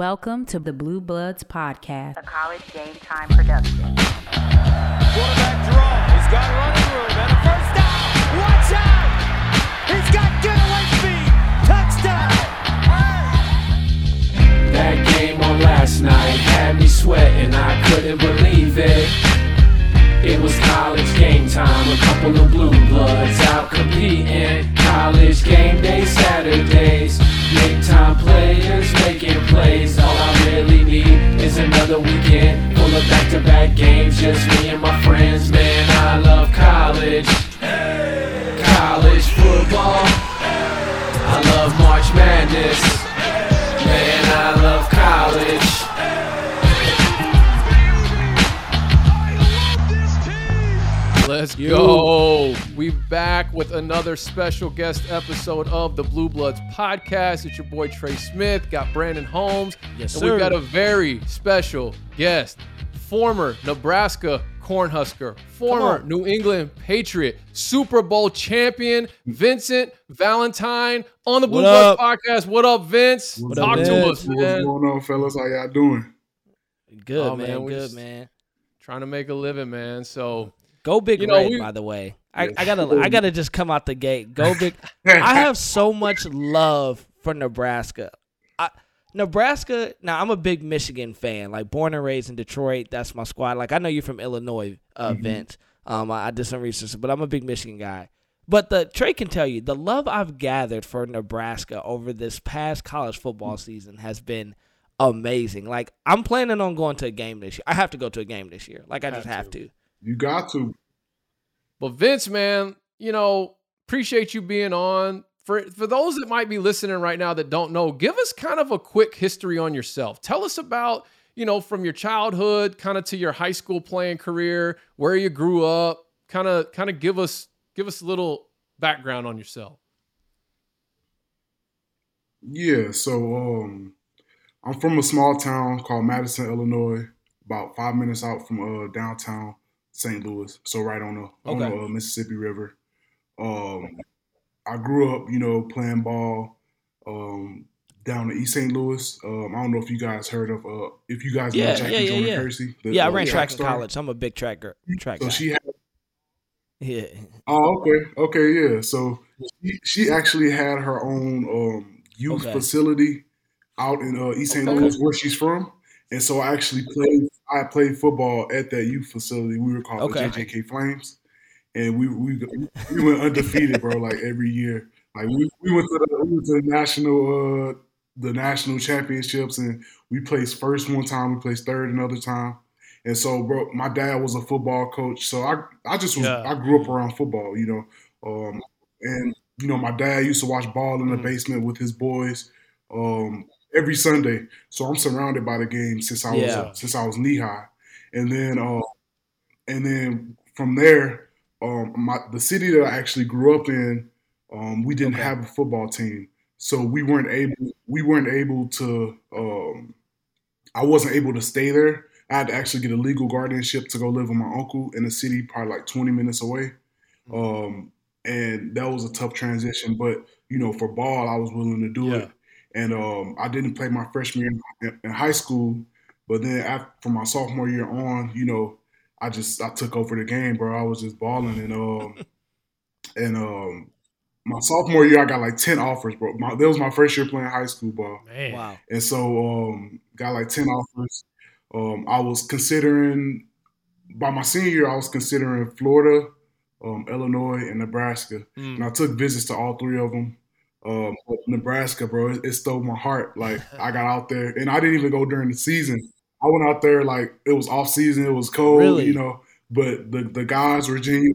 Welcome to the Blue Bloods Podcast, a college game time production. Quarterback draw. He's got running room and a first down. Watch out! He's got getaway speed. Touchdown! That game on last night had me sweating, I couldn't believe it. It was college game time, a couple of blue bloods out competing. College game day Saturdays, big time players making plays. All I really need is another weekend full of back to back games. Just me and my friends, man. I love college, college football. I love March Madness. Man, I love college. Let's go. We're back with another special guest episode of the Blue Bloods podcast. It's your boy Trey Smith, got Brandon Holmes. Yes, and sir. we've got a very special guest, former Nebraska Cornhusker, former. New England Patriot, Super Bowl champion, Vincent Valentine on the Blue What Bloods podcast. What up, Vince? What Talk up, to Vince? us, What's going on, fellas? How y'all doing? Good Oh, man, man, good man. Trying to make a living, man. So Go big You know, red, we- by the way. I. I gotta I gotta just come out the gate. Go big. I have so much love for Nebraska. I, Nebraska. Now I'm a big Michigan fan. Like born and raised in Detroit. That's my squad. Like I know you're from Illinois, uh, Vince. Um, I, I did some research, but I'm a big Michigan guy. But the Trey can tell you the love I've gathered for Nebraska over this past college football season has been amazing. Like I'm planning on going to a game this year. I have to go to a game this year. Like I just have to. You got to. But Vince, man, you know, appreciate you being on. For for those that might be listening right now that don't know, give us kind of a quick history on yourself. Tell us about, you know, from your childhood kind of to your high school playing career, where you grew up, kind of kind of give us give us a little background on yourself. Yeah, so um, I'm from a small town called Madison, Illinois, about five minutes out from uh, downtown St. Louis. So right on the on the uh, Mississippi River. Um, I grew up, you know, playing ball um, down in East St. Louis. Um, I don't know if you guys heard of uh, if you guys know Yeah, Jackie yeah, Jordan yeah. Kersee. the- Yeah, I ran track in college. I'm a big track gir- track So guy. she had yeah. Oh, okay, okay, yeah. So she, she actually had her own um, youth Okay. facility out in uh, East St. Okay. Louis, where she's from, and so I actually played. I played football at that youth facility. We were called Okay. the JJK Flames, and we we we went undefeated, bro. Like every year, like we, we went to the we went to the national uh, the national championships, and we placed first one time, we placed third another time. And so, bro, my dad was a football coach, so I I just was Yeah. I grew up around football, you know, um, and you know my dad used to watch ball in the Mhm. basement with his boys um, every Sunday. So I'm surrounded by the game since I was Yeah. since I was knee high, and then uh, and then from there, um, my the city that I actually grew up in, um, we didn't Okay. have a football team, so we weren't able we weren't able to. Um, I wasn't able to stay there. I had to actually get a legal guardianship to go live with my uncle in a city, probably like 20 minutes away. Um, and that was a tough transition, but you know, for ball, I was willing to do Yeah. it. And um, I didn't play my freshman year in, in high school, but then after, from my sophomore year on, you know, I just I took over the game, bro. I was just balling, and um, and um, my sophomore year, I got like 10 offers, bro. My, that was my first year playing high school ball. Man. Wow. And so um, got like 10 offers. Um, I was considering by my senior year, I was considering Florida, um, Illinois, and Nebraska. Mm. And I took visits to all three of them. Um, Nebraska, bro, it, it stole my heart. Like I got out there, and I didn't even go during the season. I went out there like it was off season, it was cold, Really? you know. But the the guys were genuine.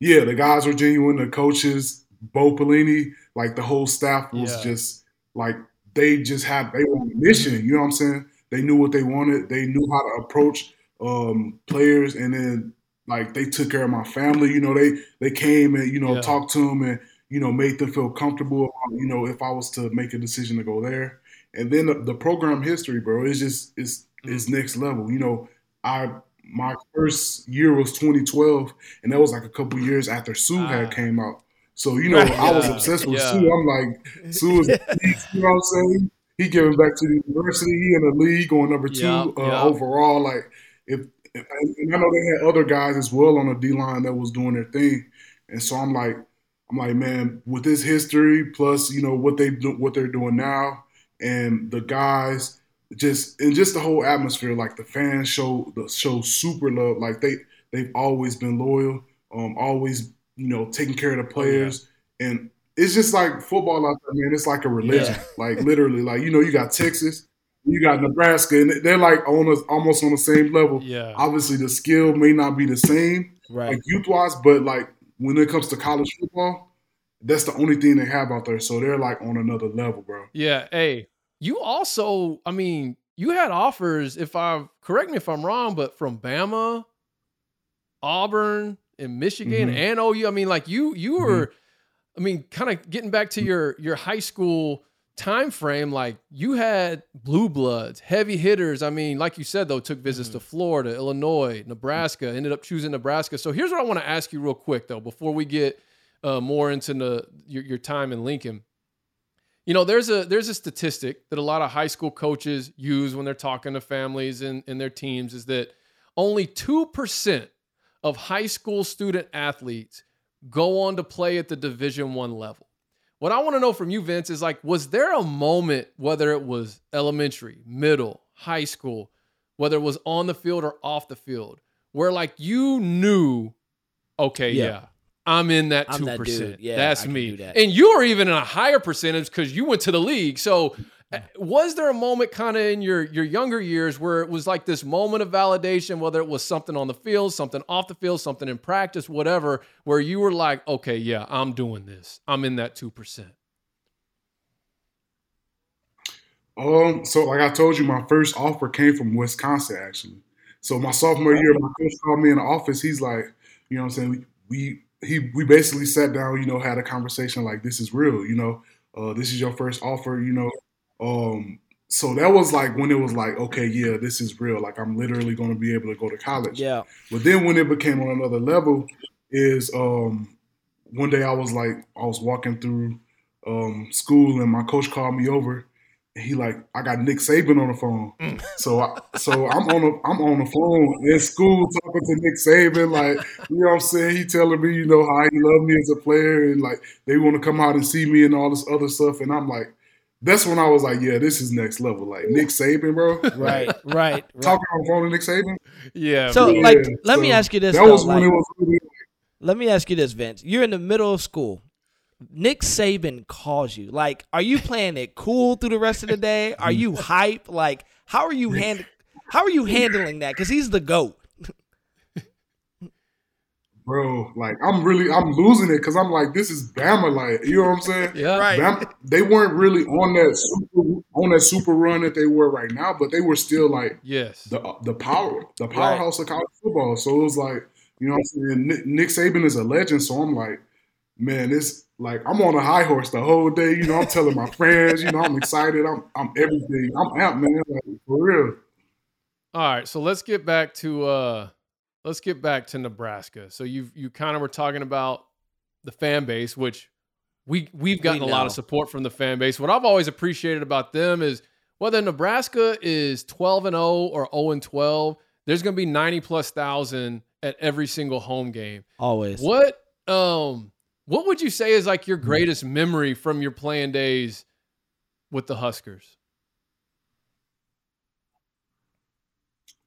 Yeah, the guys were genuine. The coaches, Bo Pelini, like the whole staff was Yeah. just like they just had they were on a mission. You know what I'm saying? They knew what they wanted. They knew how to approach um, players, and then like they took care of my family. You know, they they came and you know Yeah. talked to them and you know made them feel comfortable. You know, if I was to make a decision to go there, and then the, the program history, bro, is just is is next level. You know, I my first year was 2012, and that was like a couple years after Suh Ah. had came out. So you know, I was obsessed with Yeah. Suh. I'm like, Suh is, you know what I'm saying? he giving back to the university. He in the league on number two Yeah, uh, yeah. overall. Like if, if and I know they had other guys as well on the D line that was doing their thing, and so I'm like, I'm like, man, with this history plus you know what they do, what they're doing now, and the guys just and just the whole atmosphere, like the fans show the show super love. Like they they've always been loyal, um, always you know taking care of the players, and it's just like football out there, man. It's like a religion, like literally, like you know, you got Texas, you got Nebraska, and they're like on almost on the same level. Yeah. Obviously, the skill may not be the same, Right. like youth wise, but like when it comes to college football, that's the only thing they have out there. So they're like on another level, bro. Yeah. Hey, you also, I mean, you had offers, if I correct me if I'm wrong, but from Bama, Auburn, and Michigan Mhm. and OU. I mean, like you, you were, I mean, kind of getting back to your your high school time frame, like you had blue bloods, heavy hitters. I mean, like you said, though, took visits to Florida, Illinois, Nebraska, ended up choosing Nebraska. So here's what I want to ask you real quick, though, before we get uh, more into the, your, your time in Lincoln. You know, there's a there's a statistic that a lot of high school coaches use when they're talking to families and, and their teams is that only two percent of high school student athletes go on to play at the Division One level. What I want to know from you, Vince, is like, was there a moment, whether it was elementary, middle, high school, whether it was on the field or off the field, where like you knew, okay, yeah, Yeah. I'm in that two percent. dude. Yeah, That's me. that. And you were even in a higher percentage because you went to the league. So was there a moment kind of in your your younger years where it was like this moment of validation, whether it was something on the field, something off the field, something in practice, whatever, where you were like, okay, yeah, I'm doing this. I'm in that two percent. Um, so like I told you, my first offer came from Wisconsin actually. So my sophomore year, my coach called me in the office. He's like, you know what I'm saying? We he we basically sat down, you know, had a conversation like this is real, you know. Uh this is your first offer, you know. Um so that was like when it was like, okay, yeah, this is real. Like I'm literally gonna be able to go to college. Yeah. But then when it became on another level, is um one day I was like I was walking through um school and my coach called me over and he like I got Nick Saban on the phone. So I, so I'm on the I'm on the phone in school talking to Nick Saban, like you know what I'm saying? He telling me, you know, how he loved me as a player and like they want to come out and see me and all this other stuff. And I'm like, that's when I was like, yeah, this is next level. Like Nick Saban, bro. Right. Right. right. Talking on the phone to Nick Saban. Yeah. So, Yeah, like, let me ask you this. That though, was when like- it was really Let me ask you this, Vince. You're in the middle of school. Nick Saban calls you. Like, are you playing it cool through the rest of the day? Are you hype? Like, how are you hand how are you handling that? Because he's the GOAT. Bro. Like I'm really, I'm losing it because I'm like, this is Bama. Like, you know what I'm saying? Yeah. Right. Bama, they weren't really on that super, on that super run that they were right now, but they were still like Yes. the the power, the powerhouse of college football. So it was like, you know, what I'm saying Nick, Nick Saban is a legend. So I'm like, man, it's like I'm on a high horse the whole day. You know, I'm telling my friends, you know, I'm excited. I'm I'm everything. I'm out, man. Like, for real. All right, so let's get back to uh let's get back to Nebraska. So you you kind of were talking about the fan base, which we we've gotten a lot of support from the fan base. What I've always appreciated about them is whether Nebraska is 12 and 0 or 0 and 12, there's going to be 90 plus thousand at every single home game. Always. What um what would you say is like your greatest memory from your playing days with the Huskers?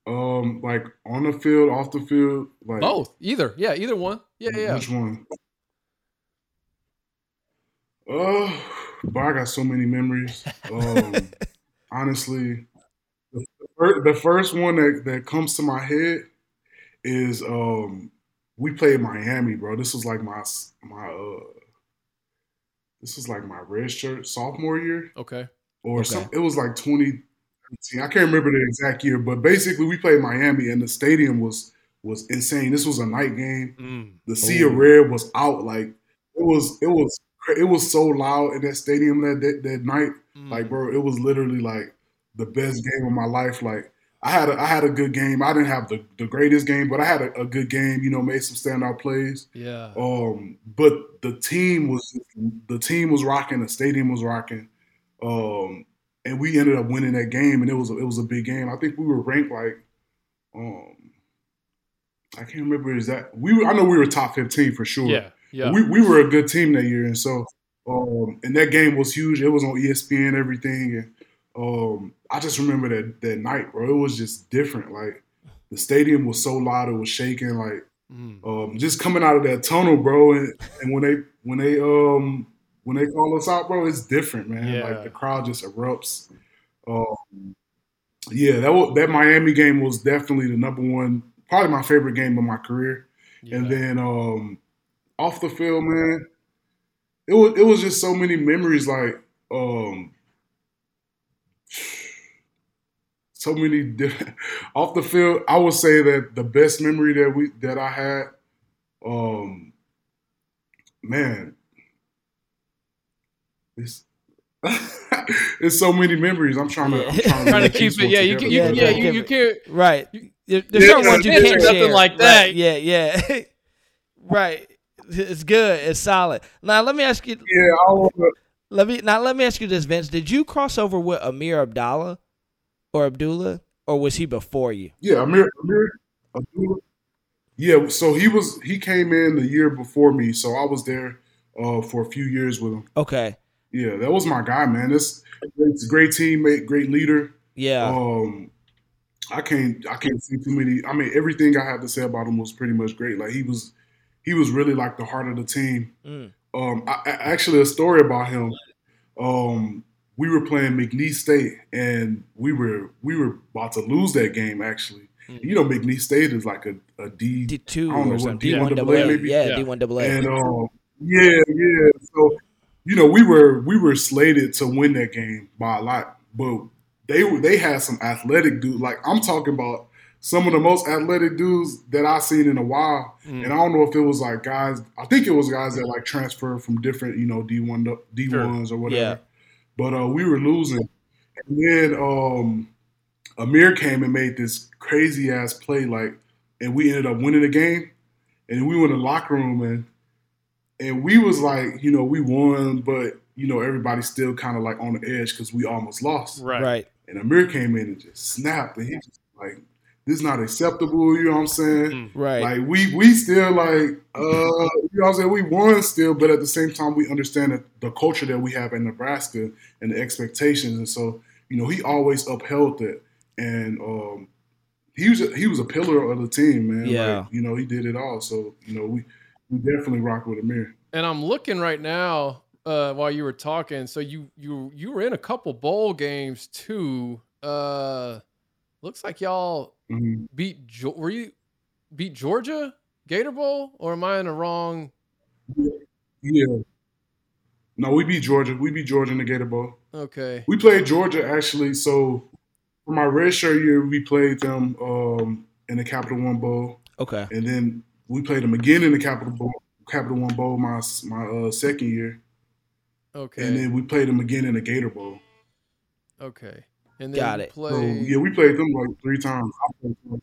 Um, like on the field, off the field, like Both, either. Yeah, either one. Yeah, yeah. Which one? Uh, but I got so many memories. Um, honestly, the, the first one that, that comes to my head is um, we played Miami, bro. This was like my my uh, this was like my red shirt sophomore year Okay. or Okay. some. It was like 2018. I can't remember the exact year, but basically we played Miami, and the stadium was was insane. This was a night game. Mm. The sea of red was out. Like it was, it was, it was so loud in that stadium that that, that night. Mm. Like, bro, it was literally like the best game of my life. Like, I had a, I had a good game. I didn't have the, the greatest game, but I had a, a good game. You know, made some standout plays. Yeah. Um, but the team was the team was rocking. The stadium was rocking. Um, and we ended up winning that game, and it was a, it was a big game. I think we were ranked like, um, I can't remember exact. We were, I know we were top fifteen for sure. Yeah, yeah. We we were a good team that year, and so um, and that game was huge. It was on ESPN, everything, and um, I just remember that that night, bro. It was just different. Like the stadium was so loud, it was shaking. Like Mm. um, just coming out of that tunnel, bro, and, and when they when they um when they call us out, bro, it's different, man. Yeah. Like the crowd just erupts. Um, yeah, that was, that Miami game was definitely the number one, probably my favorite game of my career. And then um, off the field, man, it was it was just so many memories. Like um, so many different off the field. I would say that the best memory that we that I had, um, man, it's it's so many memories. I'm trying to I'm trying to, trying to make keep it. ones Yeah, you can, you, yeah, yeah, you, you can't. Right. There's Yeah, certain ones you can't nothing share. like Right, that. Yeah, yeah. right. It's good. It's solid. Now let me ask you. Yeah, I wanna, Let me now let me ask you this, Vince. Did you cross over with Ameer Abdallah or Abdullah, or was he before you? Yeah, Ameer, Ameer, Abdullah. Yeah, so he was he came in the year before me, so I was there uh, for a few years with him. Okay. Yeah, that was my guy, man. This it's a great teammate, great leader. Yeah. Um, I can't I can't see too many. I mean, everything I had to say about him was pretty much great. Like he was he was really like the heart of the team. Mm. Um, I, I- actually, a story about him. Um, we were playing McNeese State, and we were we were about to lose that game. Actually, Mm. you know, McNeese State is like a, a D. D two I don't know or something. D D1 double A. maybe? Yeah, Yeah. D one double A. And um, yeah, yeah. So you know, we were we were slated to win that game by a lot, but they they had some athletic dudes. Like I'm talking about some of the most athletic dudes that I've seen in a while. Mm. And I don't know if it was like guys. I think it was guys that like transferred from different, you know, D one D ones or whatever. Yeah. But uh, we were losing, and then um, Ameer came and made this crazy ass play, like, and we ended up winning the game. And we went in the locker room and and we was like, you know, we won, but you know, everybody's still kind of like on the edge because we almost lost. Right. Right. And Ameer came in and just snapped, and he just like, this is not acceptable. You know what I'm saying? Mm. Right. Like we we still like uh you know what I'm saying we won still, but at the same time we understand that the culture that we have in Nebraska and the expectations, and so you know he always upheld that, and um he was a, he was a pillar of the team, man. Yeah. Like, you know he did it all, so you know we we definitely rock with Ameer. And I'm looking right now uh, while you were talking. So you you you were in a couple bowl games too. Uh, looks like y'all Mhm. beat. Were you beat Georgia Gator Bowl, or am I in the wrong? Yeah. No, we beat Georgia. We beat Georgia in the Gator Bowl. Okay. We played Georgia actually. So for my red shirt year, we played them um, in the Capital One Bowl, okay. and then we played them again in the Capital Bowl, Capital One Bowl my my uh, second year, Okay. and then we played them again in the Gator Bowl. okay. And then Got you it. So yeah, we played them like three times. I played them.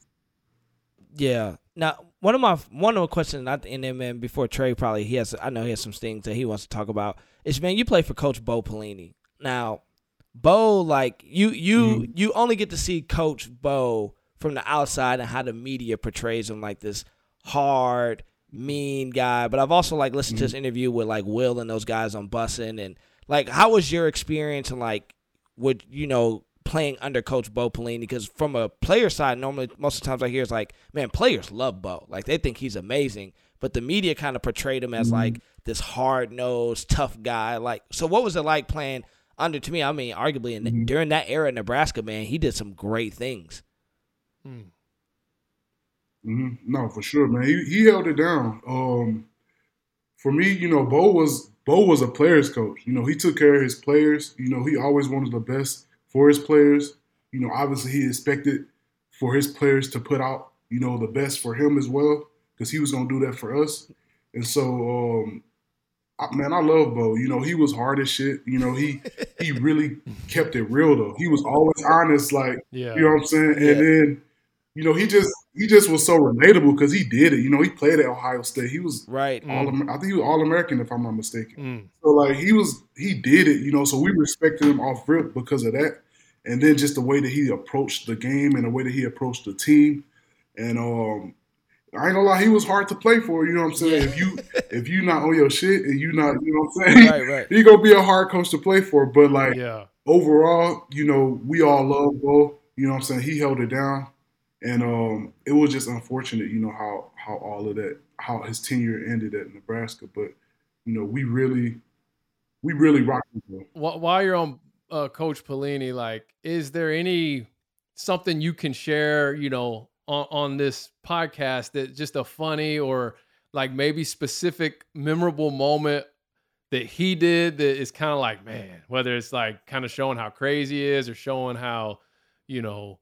Yeah. Now, one of my one of the questions not the then man before Trey probably he has I know he has some things that he wants to talk about is man you play for Coach Bo Pelini now. Bo like you you you only get to see Coach Bo from the outside and how the media portrays him like this hard mean guy. But I've also like listened to this mm-hmm. interview with like Will and those guys on Bussin' and like how was your experience and like would you know playing under Coach Bo Pelini? Because from a player side, normally most of the times I hear is like, man, players love Bo, like they think he's amazing, but the media kind of portrayed him as like mm-hmm. this hard nosed, tough guy. Like, so what was it like playing under? To me, I mean, arguably in, mm-hmm. during that era in Nebraska, man, he did some great things. Hmm. Hmm No, for sure, man. He, he held it down. Um, for me, you know, Bo was Bo was a players coach. You know, he took care of his players. You know, he always wanted the best for his players. You know, obviously he expected for his players to put out, you know, the best for him as well, because he was gonna do that for us. And so, um, I, man, I love Bo. You know, he was hard as shit. You know, he he really kept it real though. He was always honest, like Yeah. you know what I'm saying? Yeah. And then you know, he just he just was so relatable because he did it. You know, he played at Ohio State. He was Right. all Mm. I think he was all American if I'm not mistaken. Mm. So like he was he did it, you know, so we respected him off rip because of that. And then just the way that he approached the game and the way that he approached the team. And um I ain't gonna lie, he was hard to play for, you know what I'm saying? If you if you not on your shit and you not, you know what I'm saying? Right, right. he gonna be a hard coach to play for. But like Yeah. overall, you know, we all love Bo. You know what I'm saying? He held it down. And um it was just unfortunate, you know, how how all of that how his tenure ended at Nebraska. But, you know, we really we really rocked. While you're on uh, Coach Pelini, like, is there any something you can share, you know, on, on this podcast that just a funny or like maybe specific memorable moment that he did that is kind of like, man, whether it's like kind of showing how crazy he is or showing how, you know,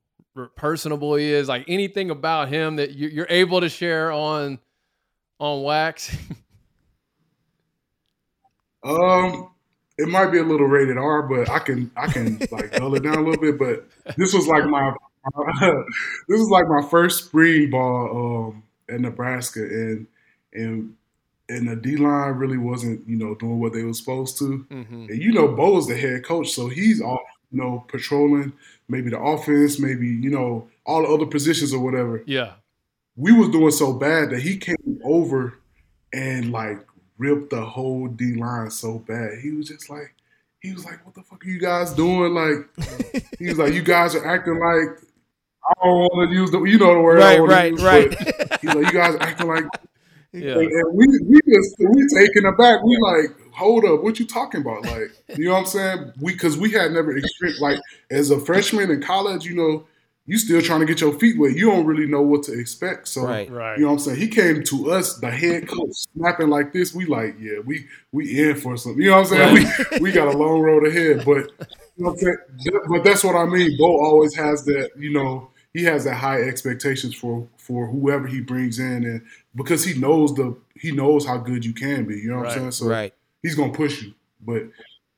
personable he is, like anything about him that you, you're able to share on on wax. Um, it might be a little rated R, but I can I can like dull it down a little bit. But this was like my this was like my first spring ball um at Nebraska, and and and the D line really wasn't you know doing what they were supposed to. hmm And you know, Bo's the head coach, so he's off you know patrolling maybe the offense, maybe you know all the other positions or whatever Yeah. we was doing so bad that he came over and like ripped the whole D line so bad. He was just like, he was like, "What the fuck are you guys doing?" Like, he was like, "You guys are acting like I don't want to use the, you know the word, Right, right, use, right. He's like, "You guys are acting like," Yeah. and we we just we taken aback. We like, hold up, what you talking about? Like, you know what I'm saying? We because we had never experienced like as a freshman in college, you know. You still trying to get your feet wet. You don't really know what to expect. So Right. Right. you know what I'm saying? He came to us, the head coach, snapping like this. We like, yeah, we we in for something. You know what I'm saying? We we got a long road ahead, but you know what I'm saying? But that's what I mean. Bo always has that. You know, he has that high expectations for for whoever he brings in, and because he knows the he knows how good you can be. You know what Right. I'm saying? So right. He's gonna push you. But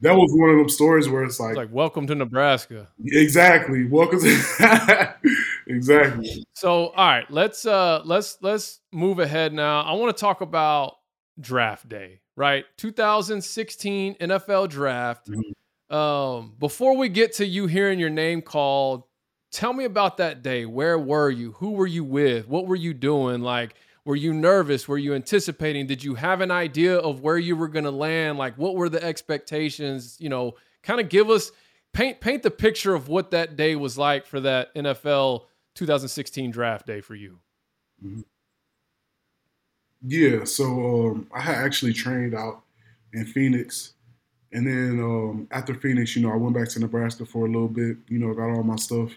that was one of them stories where it's like, It's like welcome to Nebraska. exactly. Welcome. To, exactly. So, all right, let's uh let's let's move ahead now. I want to talk about draft day, right? 2016 NFL draft. Um before we get to you hearing your name called, tell me about that day. Where were you? Who were you with? What were you doing? Like were you nervous? Were you anticipating? Did you have an idea of where you were going to land? Like what were the expectations? You know, kind of give us paint paint the picture of what that day was like for that NFL 2016 draft day for you. Yeah, so um, I had actually trained out in Phoenix, and then um, after Phoenix, you know, I went back to Nebraska for a little bit. You know, got all my stuff,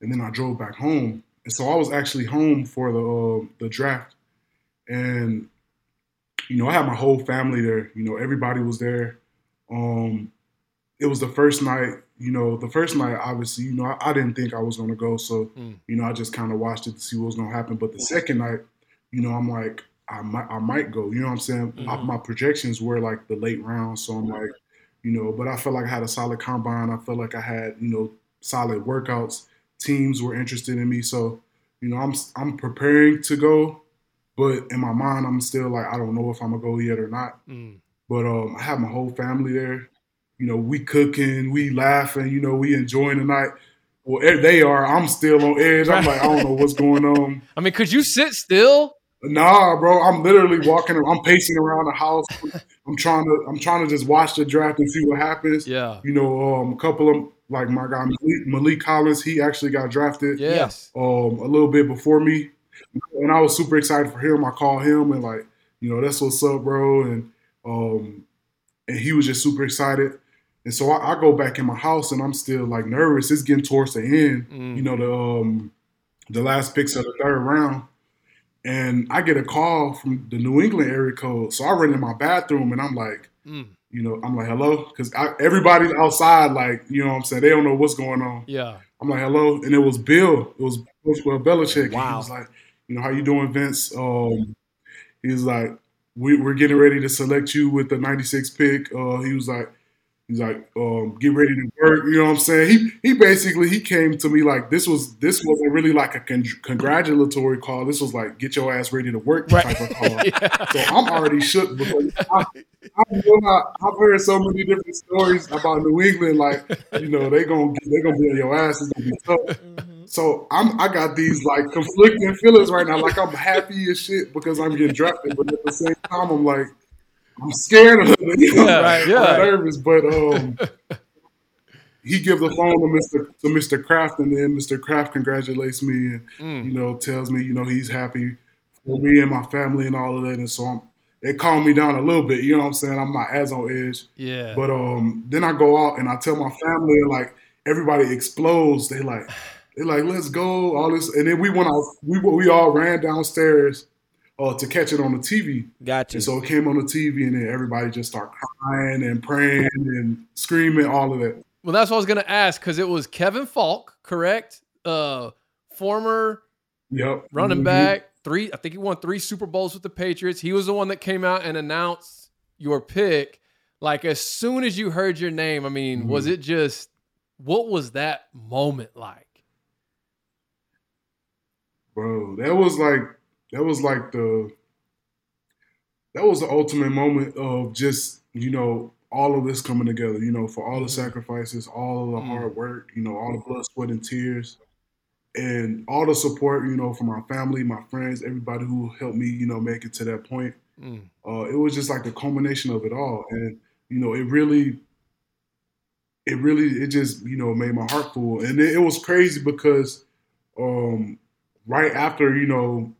and then I drove back home. And so I was actually home for the uh, the draft, and you know, I had my whole family there. You know, everybody was there. Um, it was the first night. You know, the first night, obviously, you know, I, I didn't think I was gonna go, so Mm. you know, I just kind of watched it to see what was gonna happen. But the second night, you know, I'm like, I might, I might go. You know what I'm saying? I- Mhm. my projections were like the late rounds, so I'm like, you know, but I felt like I had a solid combine. I felt like I had, you know, solid workouts. Teams were interested in me, so you know, I'm I'm preparing to go, but in my mind, I'm still like, I don't know if I'm gonna go yet or not. Mm. But um, I have my whole family there. You know, we cooking, we laughing. You know, we enjoying the night. Well, they are. I'm still on edge. I'm like, I don't know what's going on. I mean, could you sit still? Nah, bro. I'm literally walking. I'm pacing around the house. I'm trying to. I'm trying to just watch the draft and see what happens. Yeah. You know, um, a couple of like my guy Maliek, Maliek Collins. He actually got drafted. Yes. Um, a little bit before me, and I was super excited for him. I called him and like, you know, that's what's up, bro. And um, and he was just super excited. And so I, I go back in my house and I'm still like nervous. It's getting towards the end Mm. you know, the um the last picks of the third round. And I get a call from the New England area code. So I run in my bathroom and I'm like, Mm. you know, I'm like, hello? Because everybody's outside, like, you know what I'm saying? They don't know what's going on. Yeah. I'm like, hello. And it was Bill. It was Bill Belichick. And Wow. He was like, you know, how you doing, Vince? Um, he was like, we, we're getting ready to select you with the 96 pick. Uh, he was like, He's like, um, get ready to work. You know what I'm saying? He he basically he came to me like this was this wasn't really like a con- congratulatory call. This was like get your ass ready to work type of call. So I'm already shook because I, I know I, I've heard so many different stories about New England. Like you know they gonna they gonna be on your ass. It's gonna be tough. So I'm I got these like conflicting feelings right now. Like I'm happy as shit because I'm getting drafted, but at the same time I'm like I'm scared a little bit. You know? Yeah, Right, yeah. I'm nervous, but um, he gives the phone to Mister to Mister Kraft, and then Mister Kraft congratulates me, and Mm. you know tells me you know he's happy for me and my family and all of that, and so I'm, it calmed me down a little bit. You know what I'm saying? I'm not as on edge, Yeah. but um, then I go out and I tell my family, and like everybody explodes. They like they like let's go all this, and then we went out. We we all ran downstairs. Uh, to catch it on the TV, Gotcha. and so it came on the TV, and then everybody just started crying and praying and screaming, all of that. Well, that's what I was gonna ask because it was Kevin Faulk, correct? Uh, former Yep. running Mhm. back, three. I think he won three Super Bowls with the Patriots. He was the one that came out and announced your pick. Like as soon as you heard your name, I mean, was Mhm. it just what was that moment like? Bro, that was like that was like the that was the ultimate moment of just, you know, all of this coming together, you know, for all the Mhm. sacrifices, all of the Mm. hard work, you know, all the blood, sweat, and tears, and all the support, you know, from my family, my friends, everybody who helped me, you know, make it to that point. Mm. uh, it was just like the culmination of it all and you know it really it really it just you know made my heart full and it, it was crazy because um right after you know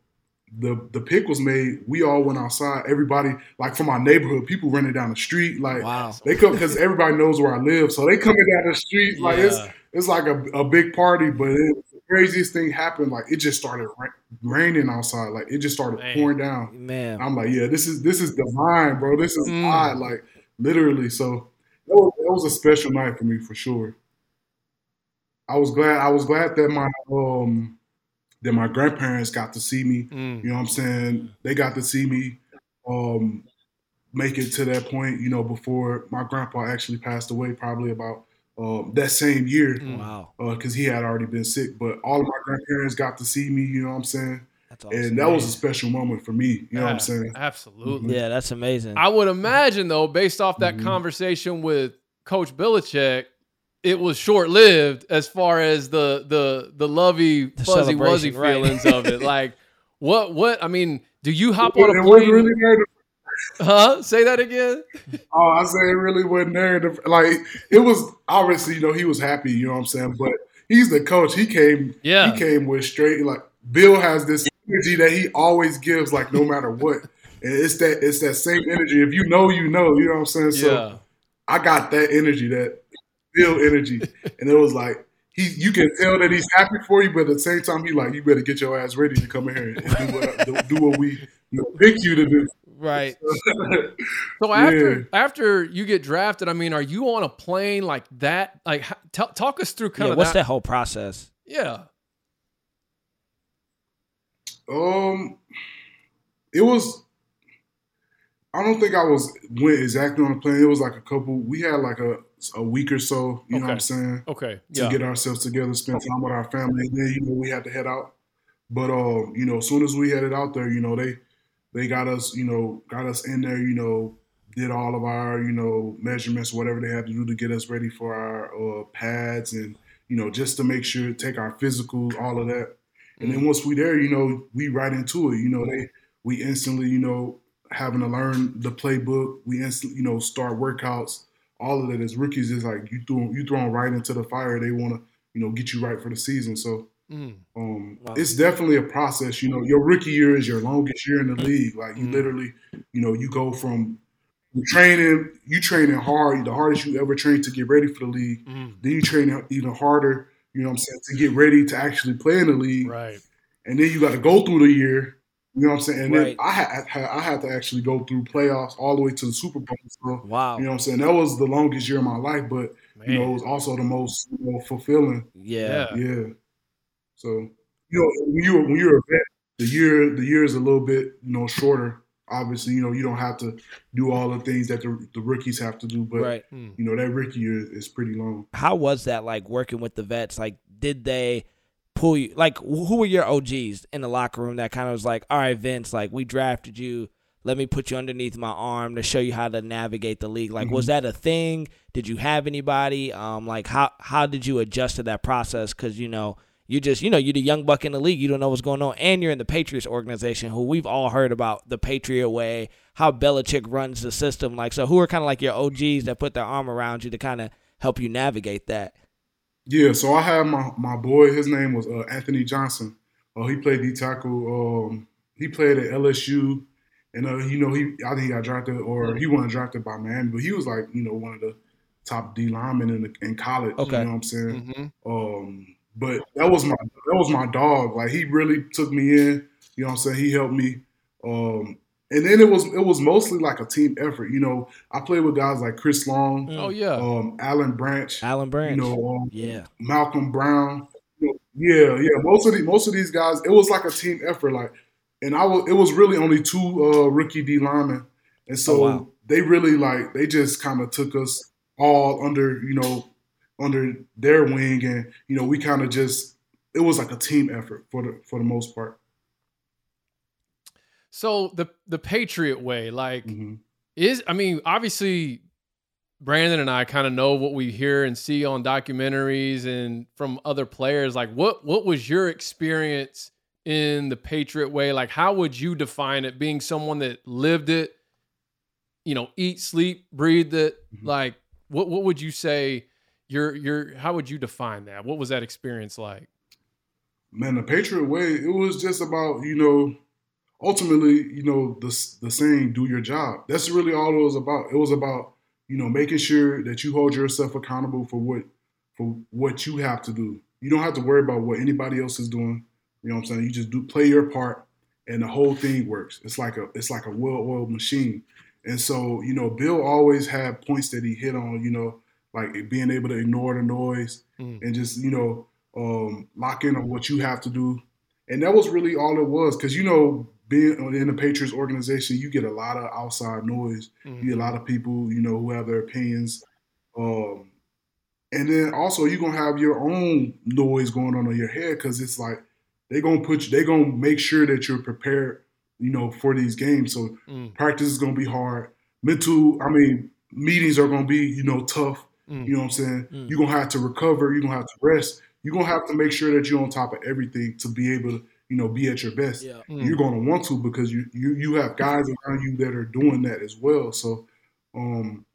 the the pick was made we all went outside everybody like from our neighborhood people running down the street like wow. they come because everybody knows where i live so they coming down the street like it's Yeah. it's like a, a big party but it, the craziest thing happened like it just started ra- raining outside like it just started Man. pouring down Man. I'm like, yeah, this is this is divine, bro. This is Mm. God, like literally. So that was, that was a special night for me for sure. I was glad. I was glad that my um that my grandparents got to see me. Mm. You know what I'm saying? They got to see me um make it to that point. You know, before my grandpa actually passed away, probably about um, that same year Mm. Wow. because he had already been sick. But all of my grandparents got to see me. You know what I'm saying? Awesome. And that was a special moment for me. You know what I'm saying? Absolutely. yeah, that's amazing. I would imagine though, based off that Mhm. conversation with Coach Belichick, it was short lived as far as the the the lovey The fuzzy wuzzy right. feelings of it. Like what what I mean, do you hop It on a wasn't plane? really there Huh? Say that again. Oh, I say it really wasn't there. To, like it was obviously, you know, he was happy. You know what I'm saying? But he's the coach. He came. Yeah. He came with straight. Like Bill has this energy that he always gives, like no matter what. And it's that it's that same energy. If you know, you know. You know what I'm saying? So yeah. I got that energy, that Bill energy, and it was like he. You can tell that he's happy for you, but at the same time, he like you better get your ass ready to come in here and do what, do, do what we pick you to do. right. So after Yeah. after you get drafted, I mean, are you on a plane like that? Like, h- t- talk us through kind Yeah, of what's that. that whole process? Yeah. Um, it was. I don't think I was went exactly on the plane. It was like a couple. We had like a a week or so. You know what I'm saying? Okay. To Yeah. get ourselves together, spend time with our family, and then you know we had to head out. But um, you know, as soon as we headed out there, you know they they got us, you know, got us in there. You know, did all of our you know measurements, whatever they had to do to get us ready for our uh, pads, and you know just to make sure take our physicals, all of that. And then once we there, you know, we right into it. You know, they we instantly, you know, having to learn the playbook. We instantly, you know, start workouts. All of that as rookies is like you throw you thrown right into the fire. They want to, you know, get you right for the season. So Mm. um, Wow. it's definitely a process. You know, your rookie year is your longest year in the league. Like you Mhm. literally, you know, you go from training, you training hard, the hardest you ever trained to get ready for the league. Mm. Then you train even harder. You know what I'm saying to get ready to actually play in the league Right. and then you got to go through the year. You know what I'm saying? And Right. then I had, had I had to actually go through playoffs all the way to the Super Bowl. So Wow. you know what I'm saying? That was the longest year of my life, but Man. you know it was also the most you know, fulfilling. yeah. Yeah. Yeah. So you know when you're when you're a vet, the year the year is a little bit you know shorter. obviously, you know, you don't have to do all the things that the, the rookies have to do, but Right. Hmm. you know, that rookie year is pretty long. How was that like working with the vets? Like, did they pull you? Like, who were your OGs in the locker room that kind of was like, all right, Vince, like we drafted you. Let me put you underneath my arm to show you how to navigate the league. Like, was that a thing? Did you have anybody? Um, like how how did you adjust to that process? Because you know you just you know you're the young buck in the league. You don't know what's going on, and you're in the Patriots organization, who we've all heard about the Patriot way, how Belichick runs the system. Like, so who are kind of like your OGs that put their arm around you to kind of help you navigate that? Yeah, so I had my my boy. His name was uh, Anthony Johnson. Uh, he played D tackle. Um, he played at LSU, and uh, you know he I think he got drafted or he wasn't drafted by Miami, but he was like you know one of the top D linemen in the, in college. Okay. you know what I'm saying. Mhm. Um, but that was my that was my dog. Like he really took me in. You know what I'm saying? He helped me. Um, and then it was it was mostly like a team effort. You know, I played with guys like Chris Long, Oh yeah. um, Alan Branch, Alan Branch. you know, um, yeah. Malcolm Brown. Yeah, yeah. Most of the most of these guys, it was like a team effort. Like, and I was it was really only two uh, rookie D linemen, and so Oh, wow. they really like they just kind of took us all under you know under their wing, and you know we kind of just it was like a team effort for the for the most part. So the the Patriot way, like hmm is I mean, obviously Brandon and I kind of know what we hear and see on documentaries and from other players. Like what what was your experience in the Patriot way? Like how would you define it being someone that lived it, you know, eat, sleep, breathed it? Mhm. Like what what would you say your your how would you define that? What was that experience like? Man, the Patriot way, it was just about, you know, ultimately, you know, the the saying, do your job. That's really all it was about. It was about, you know, making sure that you hold yourself accountable for what for what you have to do. You don't have to worry about what anybody else is doing. You know what I'm saying? You just do play your part and the whole thing works. It's like a it's like a well-oiled machine. And so, you know, Bill always had points that he hit on, you know, like being able to ignore the noise Mm. and just, you know, um, lock in on what you have to do. And that was really all it was. Cause you know, being in the Patriots organization, you get a lot of outside noise. Mm. You get a lot of people, you know, who have their opinions. Um, and then also you're gonna have your own noise going on in your head because it's like they're gonna put you, they're gonna make sure that you're prepared, you know, for these games. So Mm. practice is gonna be hard. Mental, I mean, meetings are gonna be, you know, tough. Mm. You know what I'm saying? Mm. You're gonna have to recover, you're gonna have to rest. You're gonna have to make sure that you're on top of everything to be able to, you know, be at your best. Yeah. Mm. You're gonna want to because you you you have guys around you that are doing that as well. So um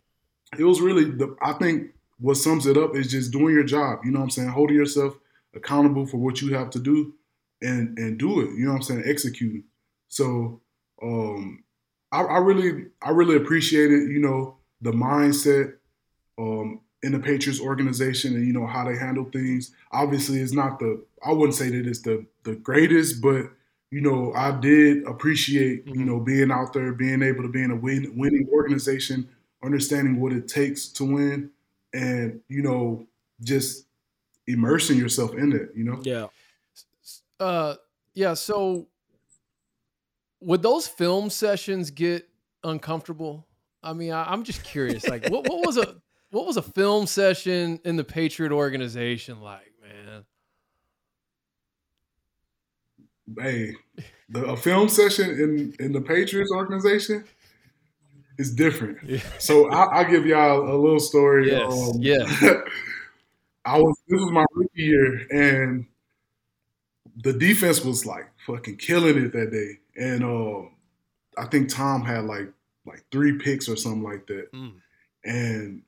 it was really the I think what sums it up is just doing your job. You know what I'm saying? Holding yourself accountable for what you have to do and and do it. You know what I'm saying? Execute. So um I, I really I really appreciated, you know, the mindset um in the Patriots organization and you know how they handle things. Obviously it's not the I wouldn't say that it's the the greatest, but you know, I did appreciate, you Mhm. know, being out there, being able to be in a win, winning organization, understanding what it takes to win, and you know, just immersing yourself in it. You know, Yeah. Uh, yeah. So, would those film sessions get uncomfortable? I mean, I, I'm just curious. Like, what, what was a what was a film session in the Patriot organization like, man? hey, the, a film session in in the Patriots organization is different. Yeah. So I, I'll give y'all a little story. Yes, Um, yes. I was this was my rookie year, and the defense was like fucking killing it that day. And um, I think Tom had like like three picks or something like that. Mm. And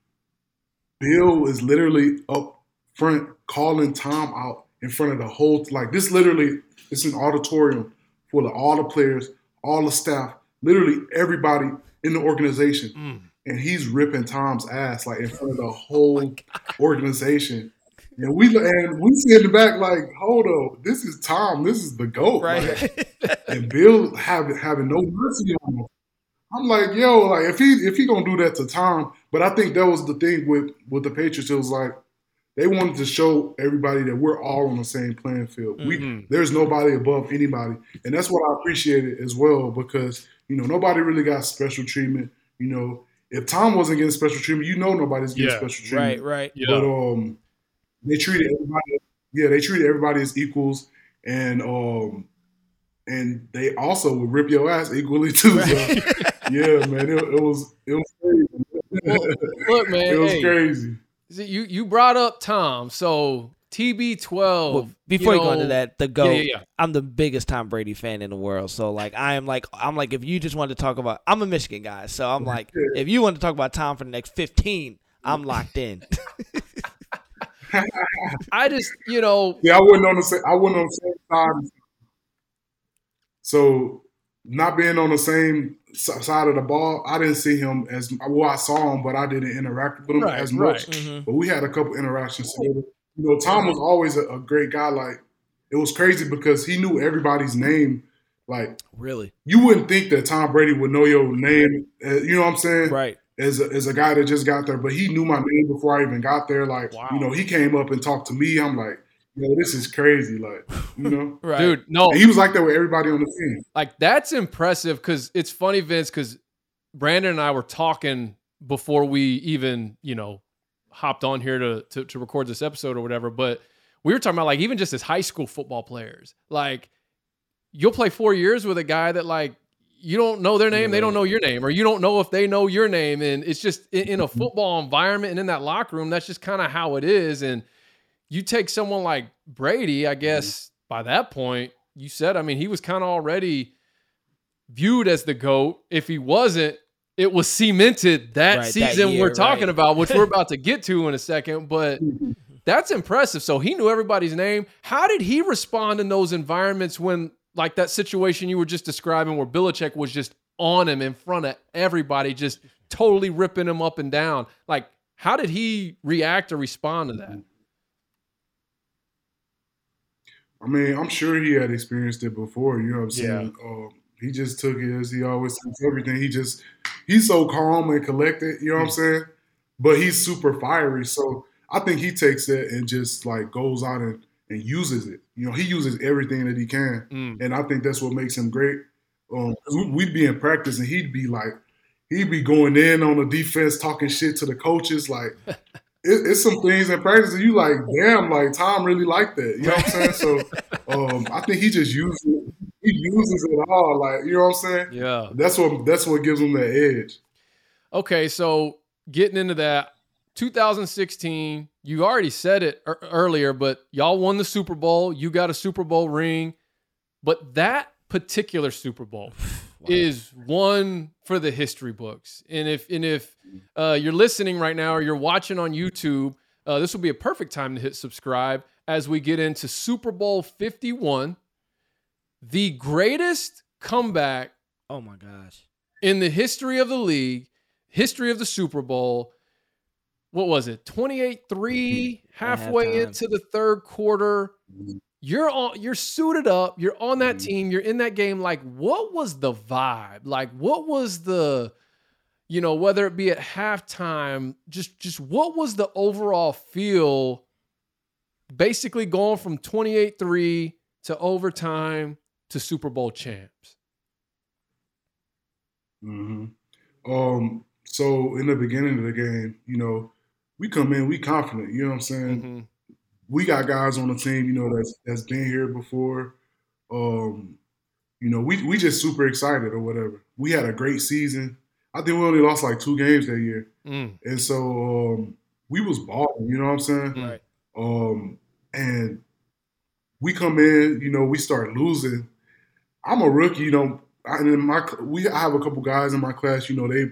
Bill is literally up front calling Tom out in front of the whole like this literally it's an auditorium full of all the players, all the staff, literally everybody in the organization. Mm. And he's ripping Tom's ass like in front of the whole organization. And we and we see in the back like, hold up, this is Tom, this is the GOAT. Like, and Bill having having no mercy on him. I'm like, yo, like if he if he gonna do that to Tom, but I think that was the thing with with the Patriots. It was like they wanted to show everybody that we're all on the same playing field. We Mhm. there's nobody above anybody, and that's what I appreciated as well because you know nobody really got special treatment. You know, if Tom wasn't getting special treatment, you know nobody's getting Yeah. special treatment. Right, right. Yeah. But um, they treated everybody. Yeah, they treated everybody as equals, and um, and they also would rip your ass equally too. So, yeah, man, it, it was it was crazy. Look, man, it was hey, crazy. see, you you brought up Tom, so TB12. Well, before you, go into that, the yeah, GOAT, yeah, yeah. I'm the biggest Tom Brady fan in the world. So like I am like I'm like if you just want to talk about I'm a Michigan guy, so I'm like if you want to talk about Tom for the next 15, I'm locked in. I just, you know, Yeah, I wasn't on the same. I wasn't on the same side. So not being on the same s- side of the ball, I didn't see him as well. I saw him, but I didn't interact with him Right, as right. much. Mhm. But we had a couple interactions together. You know, Tom was always a, a great guy. Like it was crazy because he knew everybody's name. Like Really? you wouldn't think that Tom Brady would know your name. Uh, you know what I'm saying? Right. as a, as a guy that just got there, but he knew my name before I even got there. Like, Wow. you know, he came up and talked to me. I'm like, yo, this is crazy. Like, you know, Right. dude, no, and he was like that with everybody on the team. like that's impressive because it's funny, Vince, because Brandon and I were talking before we even, you know, hopped on here to, to to record this episode or whatever. But we were talking about like even just as high school football players, like you'll play four years with a guy that like you don't know their name, they don't know your name, or you don't know if they know your name, and it's just in, in a mm-hmm. football environment and in that locker room, that's just kind of how it is. And you take someone like Brady, I mm-hmm. guess by that point, you said, I mean, he was kind of already viewed as the GOAT. If he wasn't, it was cemented that Right, that season year, we're talking right. about, which we're about to get to in a second. But that's impressive. So he knew everybody's name. How did he respond in those environments when, like that situation you were just describing, where Belichick was just on him in front of everybody, just totally ripping him up and down? Like, how did he react or respond to that? Mm-hmm. I mean, I'm sure he had experienced it before. You know what I'm Yeah. saying? Um, he just took it as he always takes everything. He just he's so calm and collected. You know what I'm saying? But he's super fiery. So I think he takes it and just like goes out and, and uses it. You know, he uses everything that he can. Mm. and I think that's what makes him great. Um, we'd be in practice, and he'd be like, he'd be going in on the defense, talking shit to the coaches. Like, it, it's some things in practice, and you like, damn, like Tom really liked that. You know what I'm saying? So, um, I think he just uses it. He uses it all. Like, you know what I'm saying? Yeah. That's what that's what gives him that edge. Okay, so getting into that, 2016, you already said it ear- earlier, but y'all won the Super Bowl. You got a Super Bowl ring, but that particular Super Bowl is one for the history books. And if and if uh, you're listening right now or you're watching on YouTube, uh, this will be a perfect time to hit subscribe as we get into Super Bowl 51, the greatest comeback Oh my gosh. in the history of the league, history of the Super Bowl. What was it? 28-3 halfway into the third quarter. You're on you're suited up, you're on that team, you're in that game like what was the vibe? Like what was the you know, whether it be at halftime, just just what was the overall feel basically going from 28-3 to overtime to Super Bowl champs? hmm Um, so in the beginning of the game, you know, we come in, we confident. You know what I'm saying? Mhm. We got guys on the team, you know, that's that's been here before. Um, you know, we we just super excited or whatever. We had a great season. I think we only lost like two games that year, Mm. and so um, we was balling. You know what I'm saying? Right. Um, and we come in, you know, we start losing. I'm a rookie, you know. I, and in my we I have a couple guys in my class, you know, they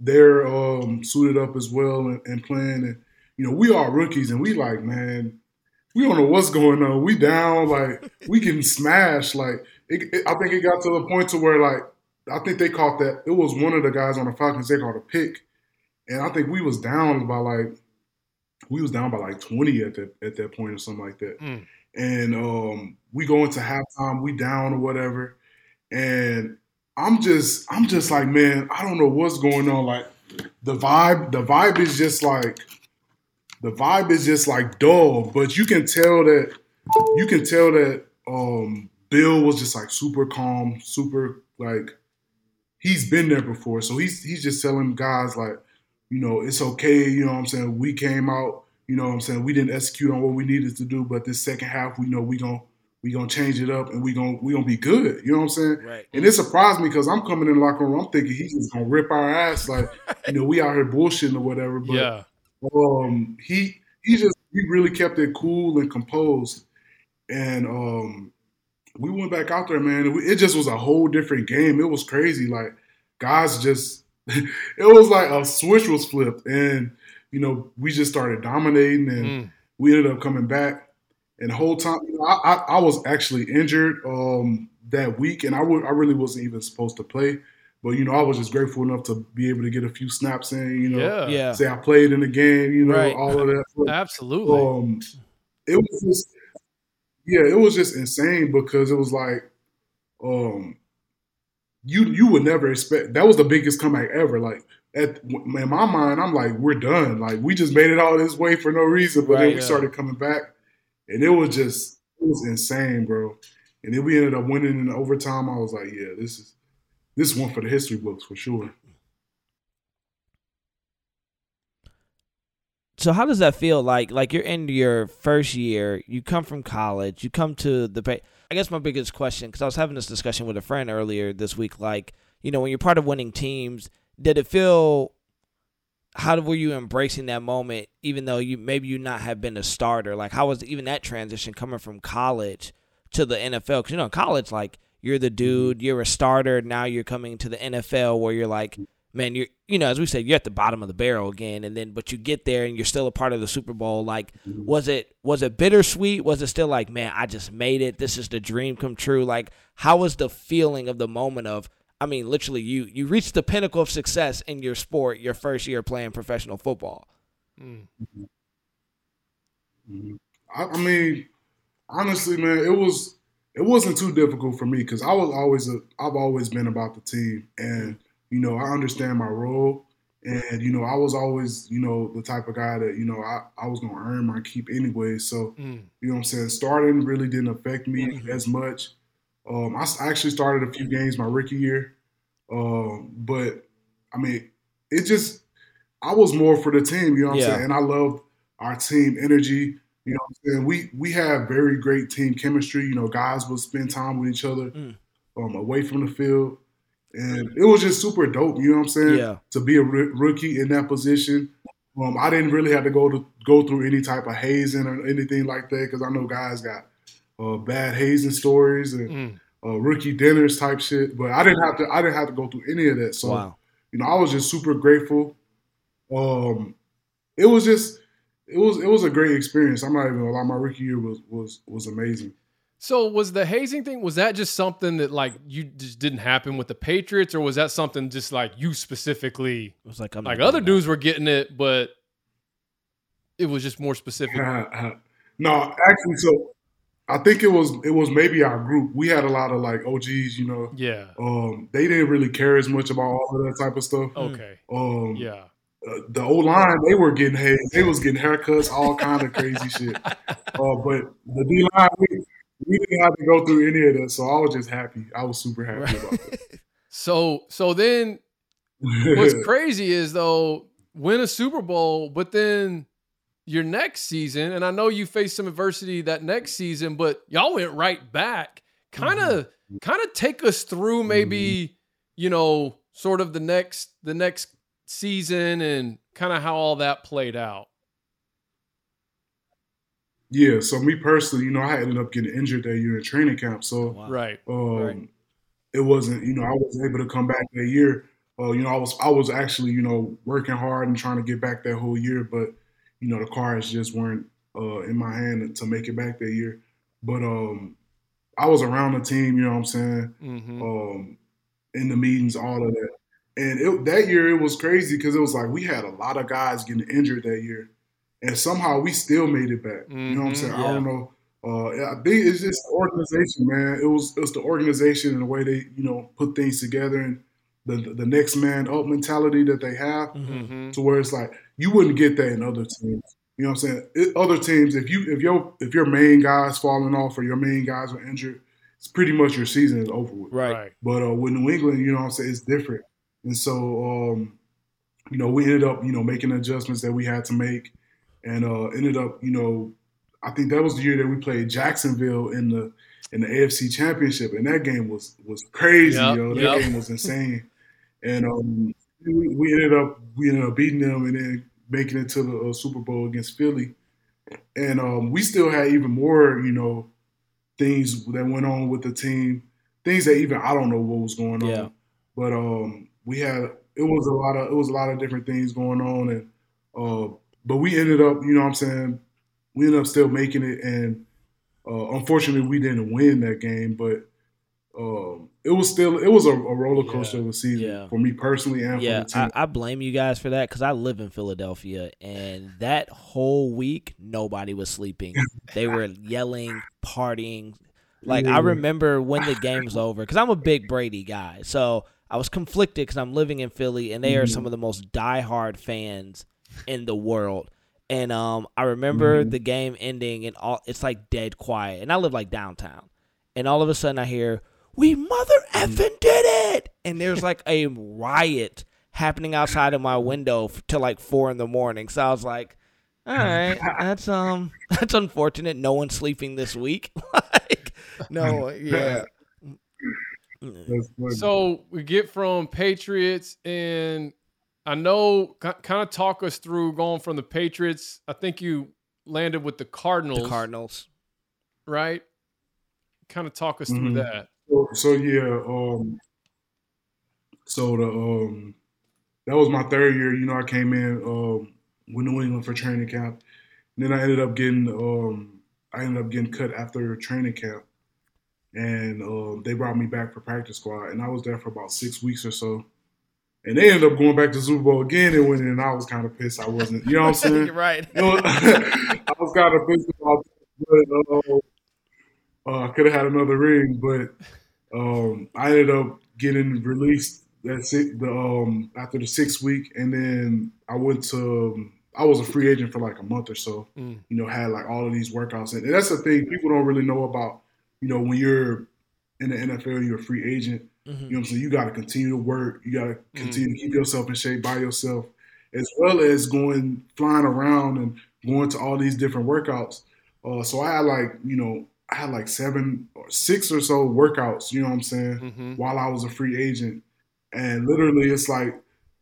they're um, suited up as well and, and playing, and you know, we are rookies, and we like, man, we don't know what's going on. We down, like we can smash. Like it, it- I think it got to the point to where like I think they caught that. It was one of the guys on the Falcons. They caught a pick, and I think we was down by like we was down by like twenty at that at that point or something like that. Mm. And um, we go into halftime. We down or whatever, and I'm just I'm just like man, I don't know what's going on. Like the vibe, the vibe is just like the vibe is just like dull, but you can tell that you can tell that um Bill was just like super calm, super like he's been there before. So he's he's just telling guys like, you know, it's okay, you know what I'm saying? We came out, you know what I'm saying? We didn't execute on what we needed to do, but this second half we know we going to we gonna change it up and we gonna we gonna be good. You know what I'm saying? Right. And it surprised me because I'm coming in the locker room. I'm thinking he's just gonna rip our ass, like you know we out here bullshitting or whatever. But yeah. Um, he he just he really kept it cool and composed, and um, we went back out there, man. It, it just was a whole different game. It was crazy. Like guys just, it was like a switch was flipped, and you know we just started dominating, and Mm. we ended up coming back. And the whole time, you know, I, I, I was actually injured um, that week, and I would I really wasn't even supposed to play. But you know, I was just grateful enough to be able to get a few snaps in. You know, Yeah. Yeah. say I played in the game. You know, Right. all of that. But, Absolutely. um, it was just, yeah, it was just insane because it was like, um, you you would never expect that was the biggest comeback ever. Like at in my mind, I'm like, we're done. Like we just made it all this way for no reason, but Right, then we yeah. started coming back, and it was just it was insane, bro. And then we ended up winning in overtime. I was like, yeah, this is this is one for the history books for sure. So how does that feel? Like like you're in your first year, you come from college, you come to the. I guess my biggest question, because I was having this discussion with a friend earlier this week, like you know when you're part of winning teams, did it feel? How were you embracing that moment, even though you maybe you not have been a starter? Like how was even that transition coming from college to the NFL? Because you know in college, like you're the mm-hmm. dude, you're a starter. Now you're coming to the NFL where you're like, man, you're you know, as we said, you're at the bottom of the barrel again, and then but you get there and you're still a part of the Super Bowl. Like, mm-hmm. was it was it bittersweet? Was it still like, man, I just made it. This is the dream come true. Like, how was the feeling of the moment of? I mean, literally, you you reached the pinnacle of success in your sport your first year playing professional football. Mm. Mm-hmm. I, I mean, honestly, man, it was it wasn't too difficult for me because I was always a I've always been about the team, and you know I understand my role, and you know I was always you know the type of guy that you know I I was gonna earn my keep anyway. So Mm. you know what I'm saying starting really didn't affect me as much. Um, I actually started a few games my rookie year, um, but I mean it just I was more for the team. You know what Yeah. I'm saying, and I loved our team energy. You know what I'm saying? We we have very great team chemistry. You know, guys will spend time with each other Mm. um, away from the field. And it was just super dope, you know what I'm saying? Yeah. To be a r- rookie in that position. Um, I didn't really have to go to go through any type of hazing or anything like that because I know guys got uh, bad hazing stories and Mm. uh, rookie dinners type shit. But I didn't have to. I didn't have to go through any of that. So wow. you know, I was just super grateful. Um, it was just, it was, it was a great experience. I'm not even gonna lie. My rookie year was was was amazing. So was the hazing thing? Was that just something that like you just didn't happen with the Patriots, or was that something just like you specifically? It was like I'm Like other doing that. dudes were getting it, but it was just more specific. no, actually, so I think it was it was maybe our group. We had a lot of like OGs, you know. Yeah. Um, they didn't really care as much about all of that type of stuff. Okay. Um, Yeah. Uh, the O line, they were getting hazed. They was getting haircuts, all kind of crazy shit. Uh, but the D line, we, we didn't have to go through any of that, so I was just happy. I was super happy about So so then what's crazy is though win a Super Bowl, but then your next season, and I know you faced some adversity that next season, but y'all went right back. Kind of kind of take us through maybe, you know, sort of the next the next season and kind of how all that played out. yeah, so me personally, you know, I ended up getting injured that year in training camp, so Wow. Right. um, Right. it wasn't, you know, I wasn't able to come back that year. Uh, you know, I was I was actually, you know, working hard and trying to get back that whole year, but you know, the cards just weren't uh, in my hand to make it back that year. But um, I was around the team, you know what I'm saying? hmm um, in the meetings, all of that. And it, that year it was crazy because it was like we had a lot of guys getting injured that year, and somehow we still made it back. You know what I'm Mhm, saying? I don't know. Uh, I think it's just the organization, man. It was it was the organization and the way they you know put things together and the the next man up mentality that they have Mhm. hmm to where it's like you wouldn't get that in other teams. You know what I'm saying? It, other teams, if you if your if your main guys falling off or your main guys are injured, it's pretty much your season is over with. Right. But uh, with New England, you know what I'm saying, it's different. And so, um, you know, we ended up, you know, making adjustments that we had to make, and uh, ended up, you know, I think that was the year that we played Jacksonville in the in the AFC Championship, and that game was was crazy, Yep, yo. That yep. game was insane, and um, we, we ended up we ended up beating them and then making it to the uh, Super Bowl against Philly, and um, we still had even more, you know, things that went on with the team, things that even I don't know what was going on, Yeah. but um, we had it was a lot of it was a lot of different things going on, and uh, but we ended up, you know, what I'm saying, we ended up still making it, and uh, unfortunately, we didn't win that game, but. Um, it was still it was a, a roller coaster of a season Yeah. for me personally and Yeah, for the team. I, I blame you guys for that because I live in Philadelphia, and that whole week nobody was sleeping. they were yelling, partying. Like I remember when the game was over because I'm a big Brady guy, so I was conflicted because I'm living in Philly, and they are some of the most diehard fans in the world. And um, I remember the game ending, and all it's like dead quiet, and I live like downtown, and all of a sudden I hear, "We mother effing did it!" And there's like a riot happening outside of my window f- till like four in the morning. So I was like, "All right, that's um, that's unfortunate. No one's sleeping this week." like, no, yeah. So we get from Patriots, and I know kind of talk us through going from the Patriots. I think you landed with the Cardinals, the Cardinals. right? Kind of talk us through Mhm. that. So, so yeah, um, so the um, that was my third year. You know, I came in um, with New England for training camp. And then I ended up getting um, I ended up getting cut after training camp, and um, they brought me back for practice squad, and I was there for about six weeks or so. And they ended up going back to Super Bowl again and winning, and I was kind of pissed I wasn't. You know what I'm saying? Right. You know, I was kind of pissed about that, but uh, uh, I could have had another ring, but um, I ended up getting released. That's it. The um, after the sixth week, and then I went to. um, I was a free agent for like a month or so. Mm. You know, had like all of these workouts, and, and that's the thing people don't really know about. You know, when you're in the NFL, you're a free agent. Mhm. You know what I'm saying? You got to continue to work. You got to continue to keep yourself in shape by yourself, as well as going flying around and going to all these different workouts. Uh, so I had like you know I had like seven or six or so workouts. You know what I'm saying? hmm While I was a free agent, and literally it's like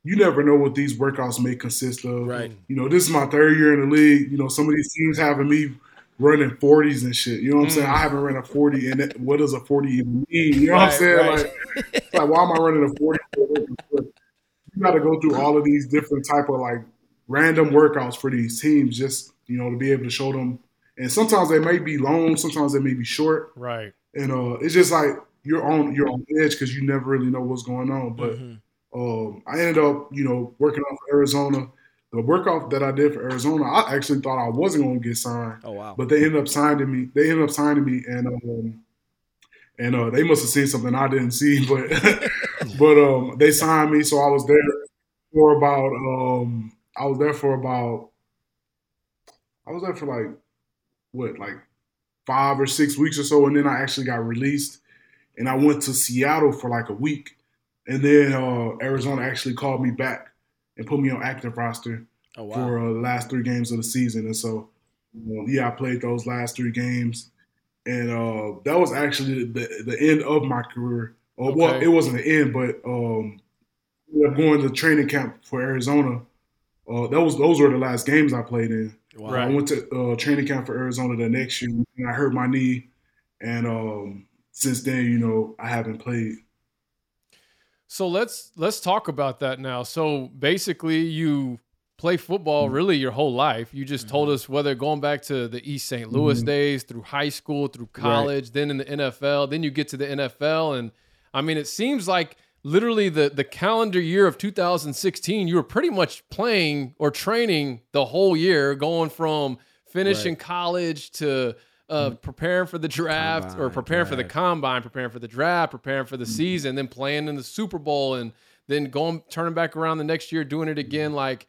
you never know what these workouts may consist of. Right. You know, this is my third year in the league. You know, some of these teams having me running 40s and shit. You know what I'm saying? Mm. I haven't run a 40, and that- what does a 40 even mean? You know what I'm saying? right. Like, like, why am I running a 40? You got to go through all of these different type of like random workouts for these teams, just you know, to be able to show them. And sometimes they may be long, sometimes they may be short, Right. and uh, it's just like you're on you're on edge because you never really know what's going on. But Mhm. um, I ended up, you know, working off Arizona. The workout that I did for Arizona, I actually thought I wasn't going to get signed, Oh wow. but they ended up signing me. They ended up signing me, and um, and uh, they must have seen something I didn't see, but but um, they signed me, so I was there for about um, I was there for about I was there for like what like five or six weeks or so, and then I actually got released, and I went to Seattle for like a week, and then uh, Arizona actually called me back and put me on active roster oh wow. for uh, the last three games of the season, and so uh, yeah, I played those last three games, and uh, that was actually the the end of my career. Uh, Well, it wasn't the end, but um, going to training camp for Arizona. Uh, that was those were the last games I played in. Wow. Right. I went to uh, training camp for Arizona the next year, and I hurt my knee, and um, since then, you know, I haven't played. So let's let's talk about that now. So basically, you play football mm-hmm. really your whole life. You just told mm-hmm. us whether going back to the East St. Louis mm-hmm. days, through high school, through college, then in the NFL, then you get to the NFL, and I mean, it seems like literally the the calendar year of 2016, you were pretty much playing or training the whole year, going from finishing college to uh, preparing for the draft or Combine, preparing for the combine, preparing for the draft, preparing for the season, then playing in the Super Bowl, and then going turning back around the next year, doing it again. Like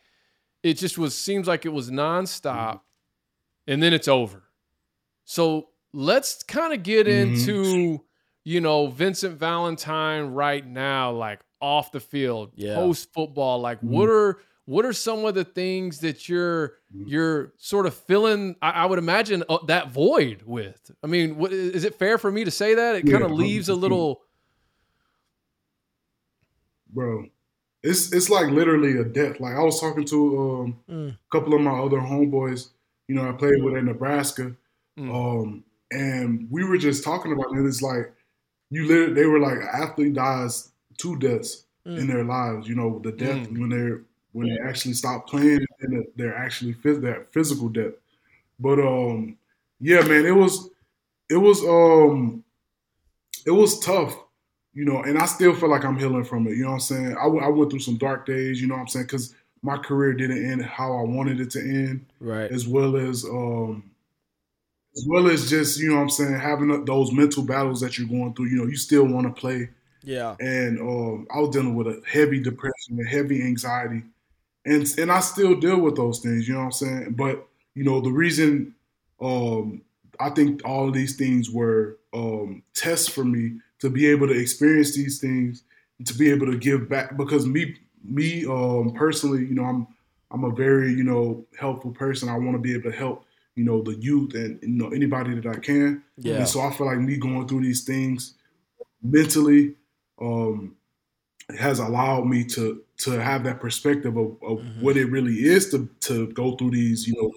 it just was seems like it was nonstop, and then it's over. So let's kind of get Mhm. into you know Vincent Valentine right now, like off the field, Yeah. post football. Like, Mhm. what are what are some of the things that you're Mhm. you're sort of filling? I, I would imagine uh, that void with. I mean, what, is it fair for me to say that it Yeah, kind of leaves a 100%. little? bro. It's it's like literally a death. Like I was talking to um, Mm. a couple of my other homeboys, you know, I played with in Nebraska, Mm. um, and we were just talking about it. It's like you literally, they were like, an athlete dies two deaths Mm. in their lives. You know, the death Mm. when they're when they actually stop playing and they're actually that physical death. But um, yeah, man, it was it was um it was tough, you know, and I still feel like I'm healing from it. You know what I'm saying? I, w- I went through some dark days, you know what I'm saying? Because my career didn't end how I wanted it to end, Right. as well as um as well as just you know what I'm saying having those mental battles that you're going through. You know, you still want to play Yeah. and um, I was dealing with a heavy depression, a heavy anxiety, and and I still deal with those things. You know what I'm saying? But you know the reason um, I think all of these things were um, tests for me to be able to experience these things, to be able to give back. Because me me um, personally, you know, I'm I'm a very you know helpful person. I want to be able to help you know the youth and you know anybody that I can. Yeah. And so I feel like me going through these things mentally um, has allowed me to to have that perspective of, of Mhm. what it really is to to go through these you know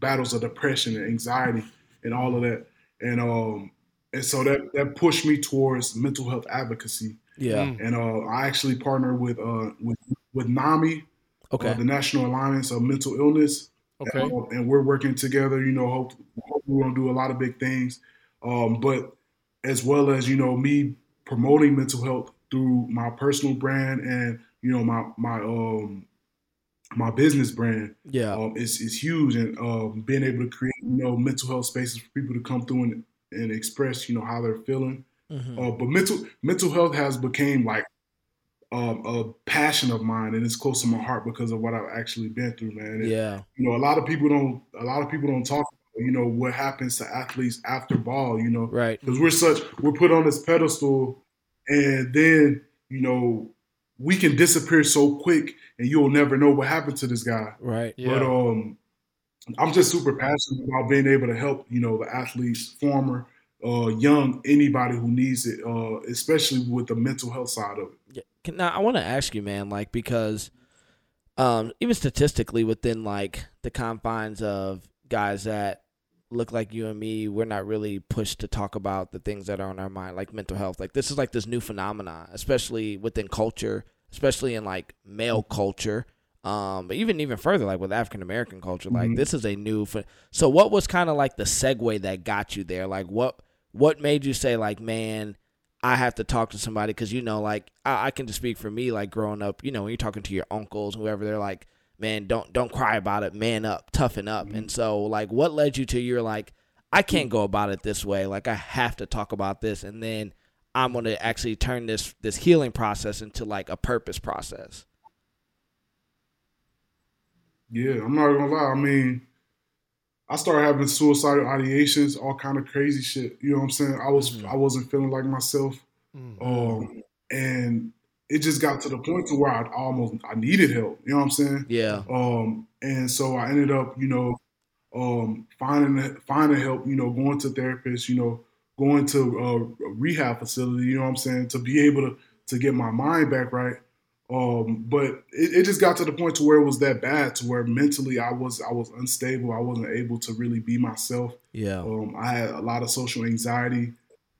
battles of depression and anxiety and all of that and um and so that that pushed me towards mental health advocacy Yeah. Mm. and uh I actually partnered with uh with with NAMI Okay. uh, the National Alliance of Mental Illness Okay. uh, and we're working together. You know, hope, hope we're gonna do a lot of big things. Um, but as well as you know, me promoting mental health through my personal brand and you know my my um my business brand Yeah. um, is is huge, and um, being able to create you know mental health spaces for people to come through and and express you know how they're feeling. Mhm. Uh, but mental mental health has became like um, a passion of mine, and it's close to my heart because of what I've actually been through, man. And, Yeah. you know, a lot of people don't. A lot of people don't talk. About, you know what happens to athletes after ball. You know, Right. because we're such we're put on this pedestal, and then you know we can disappear so quick, and you'll never know what happened to this guy. Right. Yeah. But um, I'm just super passionate about being able to help. You know, the athletes, former, uh, young, anybody who needs it, uh, especially with the mental health side of it. Yeah. Now I want to ask you, man, like because, um, even statistically within like the confines of guys that look like you and me, we're not really pushed to talk about the things that are on our mind, like mental health. Like this is like this new phenomenon, especially within culture, especially in like male culture. Um, but even even further, like with African American culture, like Mhm. this is a new. Ph- so, what was kind of like the segue that got you there? Like, what what made you say, like, man, I have to talk to somebody because you know, like I, I can just speak for me, like growing up, you know, when you're talking to your uncles, whoever, they're like, man, don't don't cry about it, man up, toughen up. And so, like, what led you to you're like, I can't go about it this way. Like, I have to talk about this, and then I'm gonna actually turn this this healing process into like a purpose process. Yeah, I'm not gonna lie. I mean, I started having suicidal ideations, all kind of crazy shit. You know what I'm saying? I was Mhm. I wasn't feeling like myself, Mm. um, and it just got to the point to where I almost I needed help. You know what I'm saying? Yeah, Um, and so I ended up, you know, um, finding finding help. You know, going to therapists. You know, going to a rehab facility. You know what I'm saying? To be able to to get my mind back right. Um, but it, it just got to the point to where it was that bad, to where mentally I was I was unstable. I wasn't able to really be myself. yeah, Um, I had a lot of social anxiety,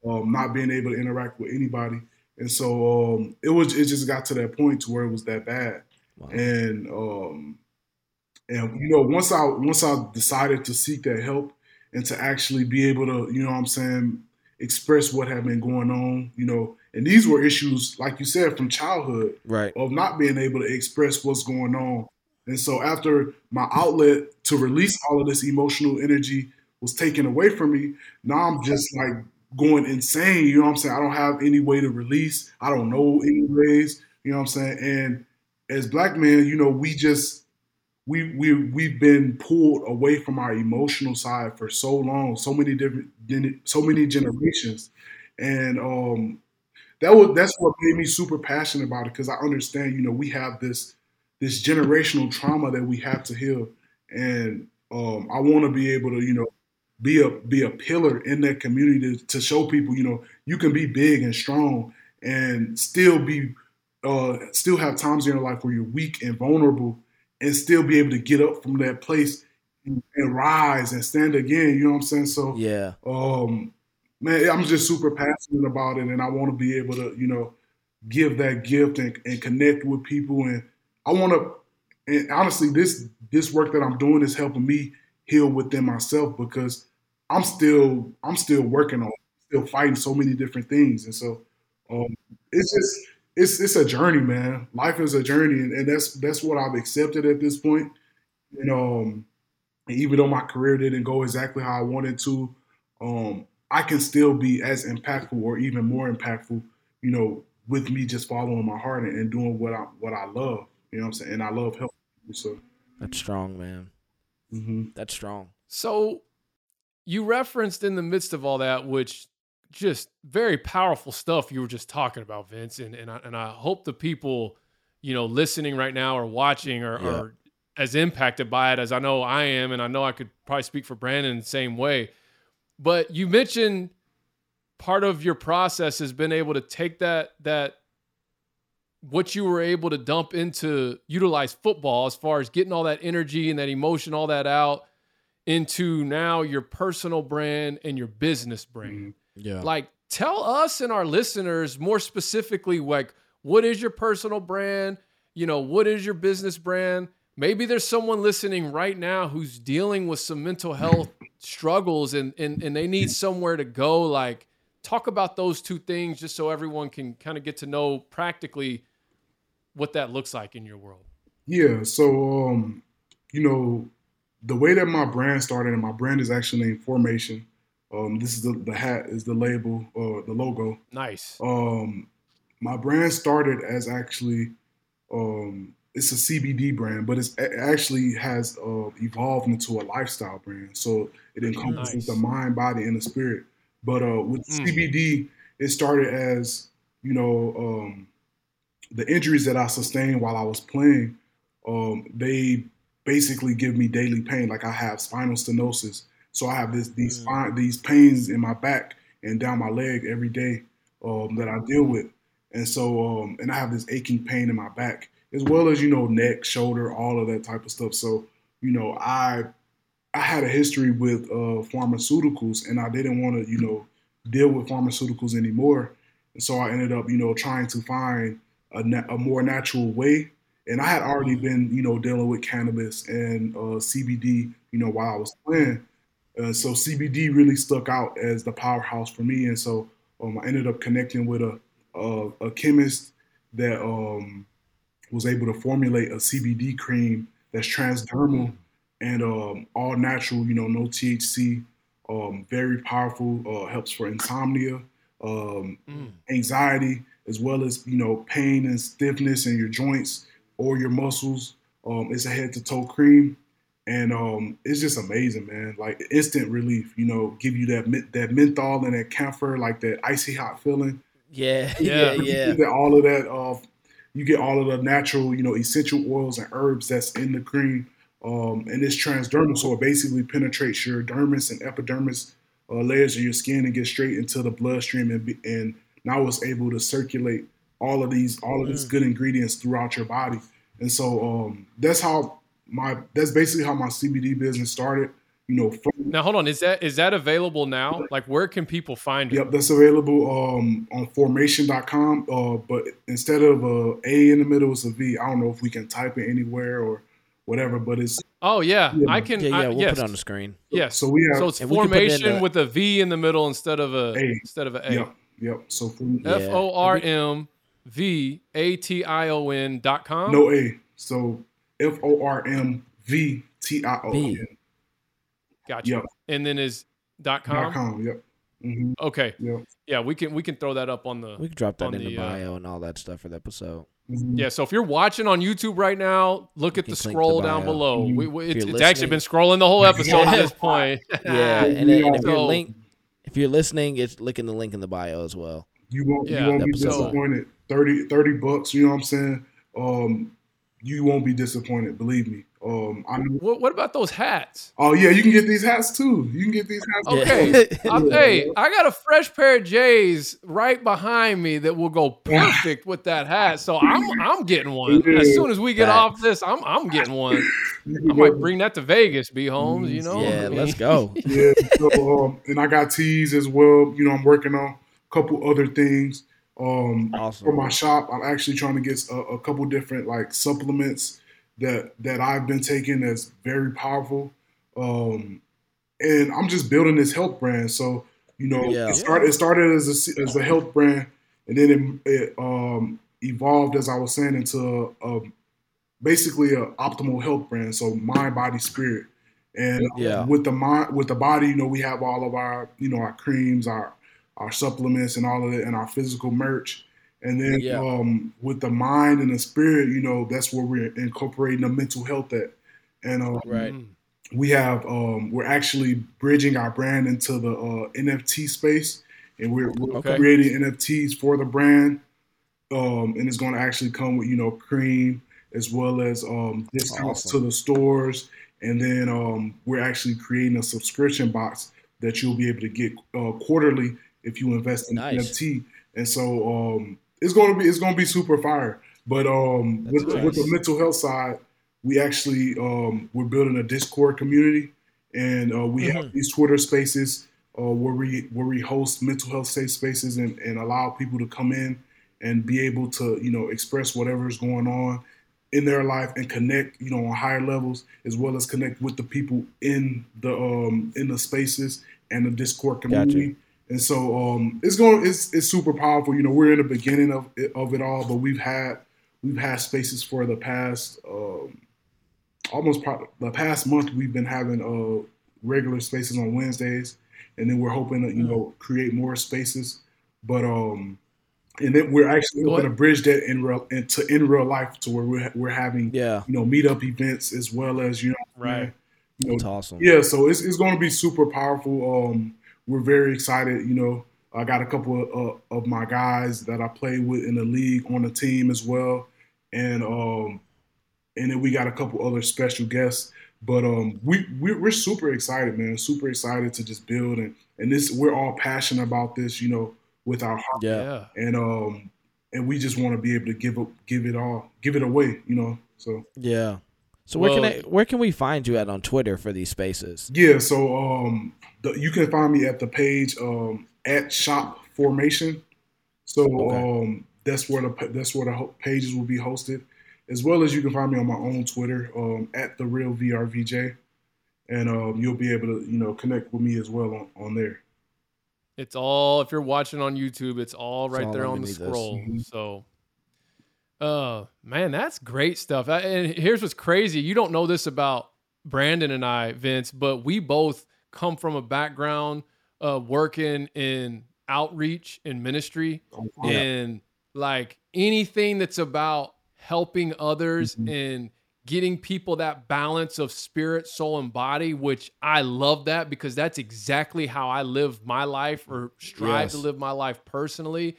um, not being able to interact with anybody, and so um, it was. It just got to that point to where it was that bad Wow. and um and you know once i once i decided to seek that help and to actually be able to you know what i'm saying express what had been going on you know and these were issues like you said from childhood right, of not being able to express what's going on and so after my outlet to release all of this emotional energy was taken away from me now i'm just like going insane you know what i'm saying? I don't have any way to release. I don't know any ways you know what i'm saying? And as black men, you know, we just we we we've been pulled away from our emotional side for so long, so many different, so many generations, and um, that was that's what made me super passionate about it because I understand, you know, we have this this generational trauma that we have to heal, and um, I want to be able to, you know, be a be a pillar in that community to, to show people, you know, you can be big and strong and still be uh, still have times in your life where you're weak and vulnerable and still be able to get up from that place and, and rise and stand again. You know what I'm saying? So Yeah. um, man, I'm just super passionate about it, and I want to be able to, you know, give that gift and, and connect with people. And I want to, and honestly, this this work that I'm doing is helping me heal within myself because I'm still I'm still working on, still fighting so many different things, and so um, it's just it's it's a journey, man. Life is a journey, and, and that's that's what I've accepted at this point. You know, um, even though my career didn't go exactly how I wanted to, um, I can still be as impactful or even more impactful, you know, with me just following my heart and, and doing what I what I love. You know what I'm saying? And I love helping people. So That's strong, man. Mm-hmm. That's strong. So you referenced in the midst of all that, which just very powerful stuff you were just talking about, Vince. And and I, and I hope the people, you know, listening right now or watching are, Yeah. are as impacted by it as I know I am, and I know I could probably speak for Brandon the same way. But you mentioned part of your process has been able to take that that what you were able to dump into utilize football as far as getting all that energy and that emotion, all that out into now your personal brand and your business brand. Yeah. Like, tell us and our listeners more specifically, like, what is your personal brand? You know, what is your business brand? Maybe there's someone listening right now who's dealing with some mental health struggles and, and, and they need somewhere to go. Like, talk about those two things just so everyone can kind of get to know practically what that looks like in your world. Yeah, so um, you know, the way that my brand started, and my brand is actually named Formation. Um, this is the, the hat is the label or the logo. Nice. Um, my brand started as actually um, it's a CBD brand, but it's it actually has uh, evolved into a lifestyle brand. So it encompasses Nice. the mind, body, and the spirit. But uh, with Mm. CBD, it started as you know um, the injuries that I sustained while I was playing. Um, they basically give me daily pain. Like I have spinal stenosis, so I have this these Mm. spine, these pains in my back and down my leg every day um, that I deal with. And so, um, and I have this aching pain in my back, as well as you know, neck, shoulder, all of that type of stuff. So, you know, I I had a history with uh, pharmaceuticals, and I didn't want to, you know, deal with pharmaceuticals anymore. And so I ended up, you know, trying to find a, na- a more natural way. And I had already been, you know, dealing with cannabis and uh, CBD, you know, while I was playing. Uh, so CBD really stuck out as the powerhouse for me, and so um, I ended up connecting with a a, a chemist that um, was able to formulate a CBD cream that's transdermal and um, all natural. You know, no THC. Um, very powerful. Uh, helps for insomnia, um, Mm. anxiety, as well as you know pain and stiffness in your joints or your muscles. Um, it's a head to toe cream, and um, it's just amazing, man. Like instant relief. You know, give you that that menthol and that camphor, like that icy hot feeling. Yeah. Yeah. Yeah. Yeah. You get all of that. Uh, you get all of the natural, you know, essential oils and herbs that's in the cream, um, and it's transdermal, so it basically penetrates your dermis and epidermis uh, layers of your skin and gets straight into the bloodstream, and, be, and now it's able to circulate all of these all of these good ingredients throughout your body. And so um, that's how my that's basically how my CBD business started. You know, from, Now hold on, is that is that available now? Like where can people find it? Yep, that's available um, on formation.com. Uh, but instead of a A in the middle, it's a V. I don't know if we can type it anywhere or whatever, but it's Oh yeah, Yeah. I can. Yeah. I, Yeah. We'll yes, put it on the screen. yes. so we have So it's And we can it formation with a V in the middle instead of a A. instead of a A. yep, yep. So from, F O R M V A T I O N dot com. no A. So F O R M V T I O N. gotcha. Yep. And then is dot Dot com. com. Yep. hmm Okay. Yeah. Yeah, we can we can throw that up on the We can drop that in the, the, uh, bio and all that stuff for the episode. Mhm. Yeah, so if you're watching on YouTube right now, look at the click the scroll down bio. below. Mhm. We, we, it's, it's actually been scrolling the whole episode at this point. Yeah, and then if you're link, if you're listening, it's looking the link in the bio as well. You won't Yeah, you won't be episode. disappointed. 30, 30 bucks, you know what I'm saying? Um, you won't be disappointed, believe me. Um, I know. What, what about those hats? Oh yeah, you can get these hats too. You can get these hats. Okay. Yeah. I'm, hey, I got a fresh pair of J's right behind me that will go perfect with that hat. So I'm I'm getting one as soon as we get Facts. off this. I'm I'm getting one. I might bring that to Vegas, B Holmes. You know, yeah, I mean, let's go. yeah. So, um, and I got teas as well. You know, I'm working on a couple other things. Um, Awesome. for my shop, I'm actually trying to get a, a couple different like supplements that that I've been taking that's very powerful. Um, and I'm just building this health brand. So you know, Yeah. it started it started as a as a health brand, and then it, it um, evolved as I was saying into a, a basically a optimal health brand. So mind, body, spirit. And Yeah. with the mind, with the body, you know, we have all of our, you know, our creams, our our supplements, and all of it, and our physical merch. And then Yeah. um, with the mind and the spirit, you know, that's where we're incorporating the mental health at. And um, Right. Mm. we have um, we're actually bridging our brand into the uh, NFT space, and we're, we're Okay. creating NFTs for the brand, um, and it's going to actually come with you know cream as well as um, discounts Awesome. to the stores, and then um, we're actually creating a subscription box that you'll be able to get uh, quarterly if you invest in Nice. NFT, and so um, it's going to be it's going to be super fire. But um, with, the, with the mental health side, we actually um, we're building a Discord community, and uh, we have these Twitter spaces uh, where we where we host mental health safe spaces and, and allow people to come in and be able to you know express whatever is going on in their life and connect you know on higher levels as well as connect with the people in the um, in the spaces and the Discord community. And so um, it's going it's it's super powerful. You know, we're in the beginning of it, of it all, but we've had we've had spaces for the past um, almost pro- the past month. We've been having uh, regular spaces on Wednesdays, and then we're hoping to you know create more spaces. But um, and then we're actually going to bridge that in real into in real life to where we're we're having Yeah, you know meetup events as well as you know Right. you know that's awesome. yeah, so it's, it's going to be super powerful. Um, we're very excited. You know, I got a couple of, uh, of my guys that I play with in the league on the team as well, and um, and then we got a couple other special guests. But um, we we're, we're super excited, man. Super excited to just build and and this we're all passionate about this. You know, with our heart, Yeah. Yeah. and um, and we just want to be able to give up, give it all, give it away. You know, so. Yeah. So where can I, where can we find you at on Twitter for these spaces? Yeah, so um, the, you can find me at the page um, at Shop Formation. So Okay. um, that's where the that's where the pages will be hosted, as well as you can find me on my own Twitter um, at the real VRVJ, and um, you'll be able to you know connect with me as well on, on there. It's all if you're watching on YouTube, it's all right It's all there on the scroll. Mhm. So, uh, man, that's great stuff. And here's what's crazy: you don't know this about Brandon and I, Vince, but we both come from a background uh, working in outreach and ministry, Yeah. and like anything that's about helping others Mhm. and getting people that balance of spirit, soul, and body, which I love that because that's exactly how I live my life or strive to live my life personally.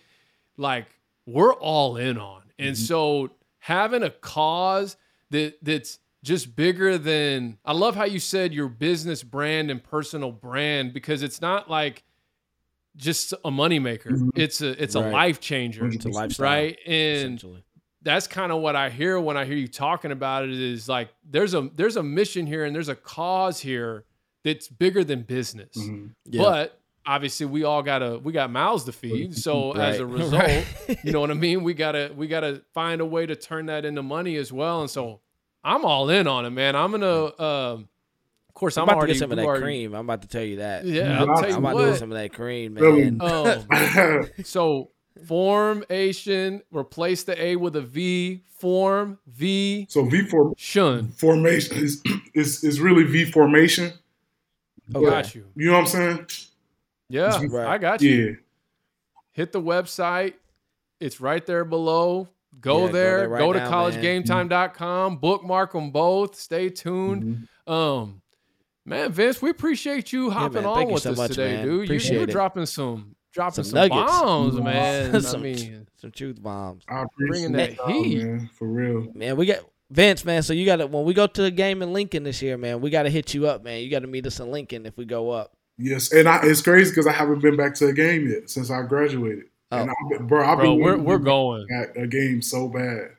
Like we're all in on. And so having a cause that that's just bigger than I love how you said your business brand and personal brand because it's not like just a moneymaker. Mhm. It's a it's a life changer. It's a lifestyle, Right. And that's kind of what I hear when I hear you talking about it is like there's a there's a mission here and there's a cause here that's bigger than business. Mhm. Yeah. But obviously we all gotta we got mouths to feed. So as a result, Right. you know what I mean? We gotta we gotta find a way to turn that into money as well. And so I'm all in on it, man. I'm gonna um of course I'm I'm, about already to get some of that already- cream. I'm about to tell you that. Yeah, Yeah, I'll tell you I'm about to get some of that cream, man. Um, so formation, replace the A with a V. Form V so V form shun. formation is, is is really V formation. Okay. Got you. You know what I'm saying? Yeah, Right. I got you. Yeah, Hit the website. It's right there below. Go Yeah, go there. there right go to now, collegegametime.com. Bookmark them both. Stay tuned. Mhm. Um, man, Vince, we appreciate you hopping man. on with so us much, today, man. dude. You, Appreciate you were it. dropping some dropping some, Some nuggets. bombs, man. I some, mean, some truth bombs. I appreciate Bringing that y'all, heat. man, for real. Man, we got Vince, man. So you got to when we go to the game in Lincoln this year, man. We got to hit you up, man. You got to meet us in Lincoln if we go up. Yes, and I, it's crazy because I haven't been back to a game yet since I graduated. Oh. And I've been, bro, I've bro, been we're we're going. at a game so bad.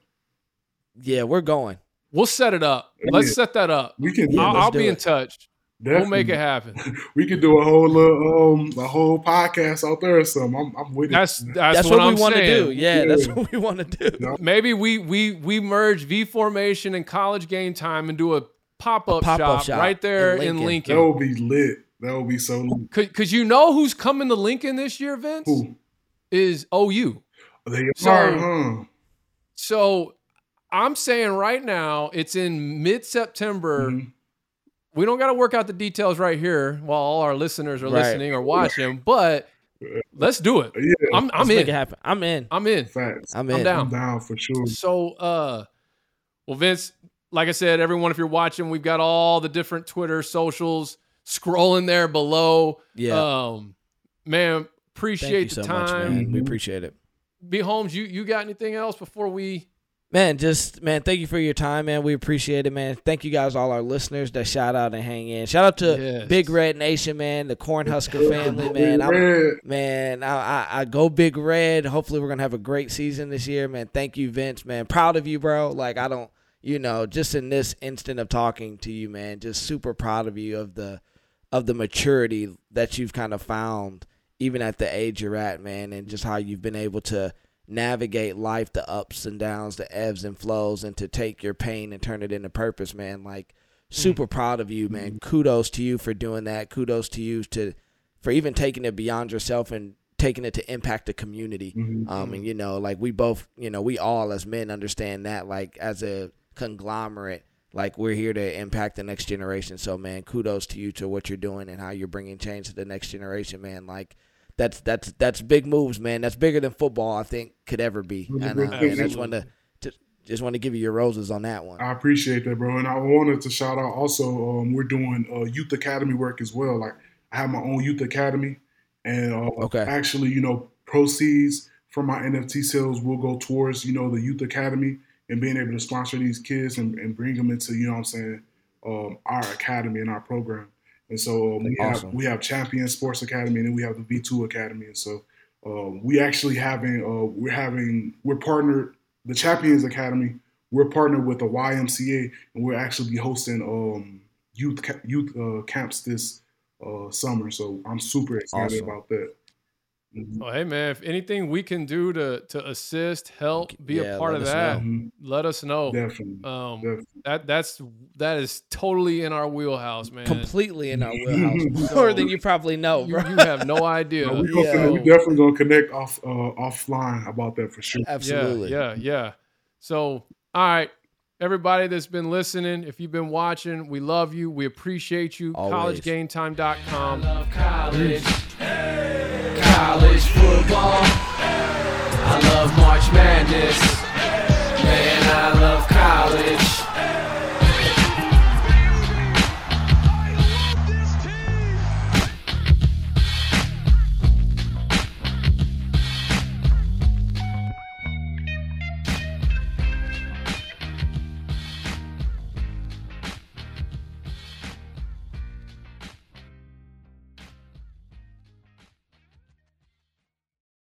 Yeah, we're going. We'll set it up. Let's set that up. We can Yeah, I'll, I'll do be in touch. definitely, We'll make it happen. We could do a whole little, um a whole podcast out there or something. I'm, I'm with That's it. that's, That's, what, what, we want to do. Yeah, that's what we want to do. Yeah. Maybe we we we merge V formation and college game time and do a pop up shop, shop right there in in Lincoln. That Lincoln. would be lit. That would be so lit. Cause, 'cause you know who's coming to Lincoln this year, Vince? Who? Is OU. They So- are, huh? So I'm saying right now it's in mid September. Mhm. We don't got to work out the details right here while all our listeners are Right. listening or watching, but let's do it. Yeah, I'm I'm Let's make it in. happen. I'm in. I'm in. facts. I'm I'm in. down. I'm down for sure. So, uh, well, Vince, like I said, everyone, if you're watching, we've got all the different Twitter socials scrolling there below. Yeah. Um, man, Thank appreciate you so the much, time. man. We appreciate it. Be Holmes, you you got anything else before we? Man, just man, thank you for your time, man. We appreciate it, man. Thank you guys, all our listeners that shout out and hang in. Shout out to Yes. Big Red Nation, man, the Cornhusker family, man. I'm, man, I, I, I go Big Red. Hopefully, we're gonna have a great season this year, man. Thank you, Vince, man. Proud of you, bro. Like I don't, you know, just in this instant of talking to you, man, just super proud of you of the of the maturity that you've kind of found, even at the age you're at, man, and just how you've been able to navigate life, the ups and downs, the ebbs and flows, and to take your pain and turn it into purpose, man. Like super proud of you, man. Kudos to you for doing that. Kudos to you to for even taking it beyond yourself and taking it to impact the community. Mhm. Um, and you know, like we both, you know, we all as men understand that, like as a conglomerate, like we're here to impact the next generation. So, man, kudos to you to what you're doing and how you're bringing change to the next generation, man. Like that's that's that's big moves, man. That's bigger than football, I think, could ever be. And, uh, and I just want to just, just want to give you your roses on that one. I appreciate that, bro. And I wanted to shout out also, um, we're doing uh, youth academy work as well. Like I have my own youth academy, and uh, Okay. actually, you know, proceeds from my NFT sales will go towards you know the youth academy and being able to sponsor these kids and, and bring them into you know what I'm saying um, our academy and our program. And so um, we Awesome. have we have Champion Sports Academy and then we have the V2 Academy. And so um, we actually having uh, we're having we're partnered the Champions Academy. We're partnered with the YMCA and we're actually be hosting um, youth youth uh, camps this uh, summer. So I'm super excited Awesome. about that. Mhm. Oh, hey man, if anything we can do to to assist, help, be Yeah, a part of that, Mhm. let us know. Definitely. Um, Definitely. that that's that is totally in our wheelhouse, man. Completely in our wheelhouse, more than you probably know, You, bro. you have no idea. No, we, gonna, we definitely gonna connect off uh, offline about that for sure. Absolutely. Yeah, yeah, yeah. So, all right, everybody that's been listening, if you've been watching, we love you. We appreciate you. Always. CollegeGameTime.com. love college college football. I love March Madness. Man, I love college.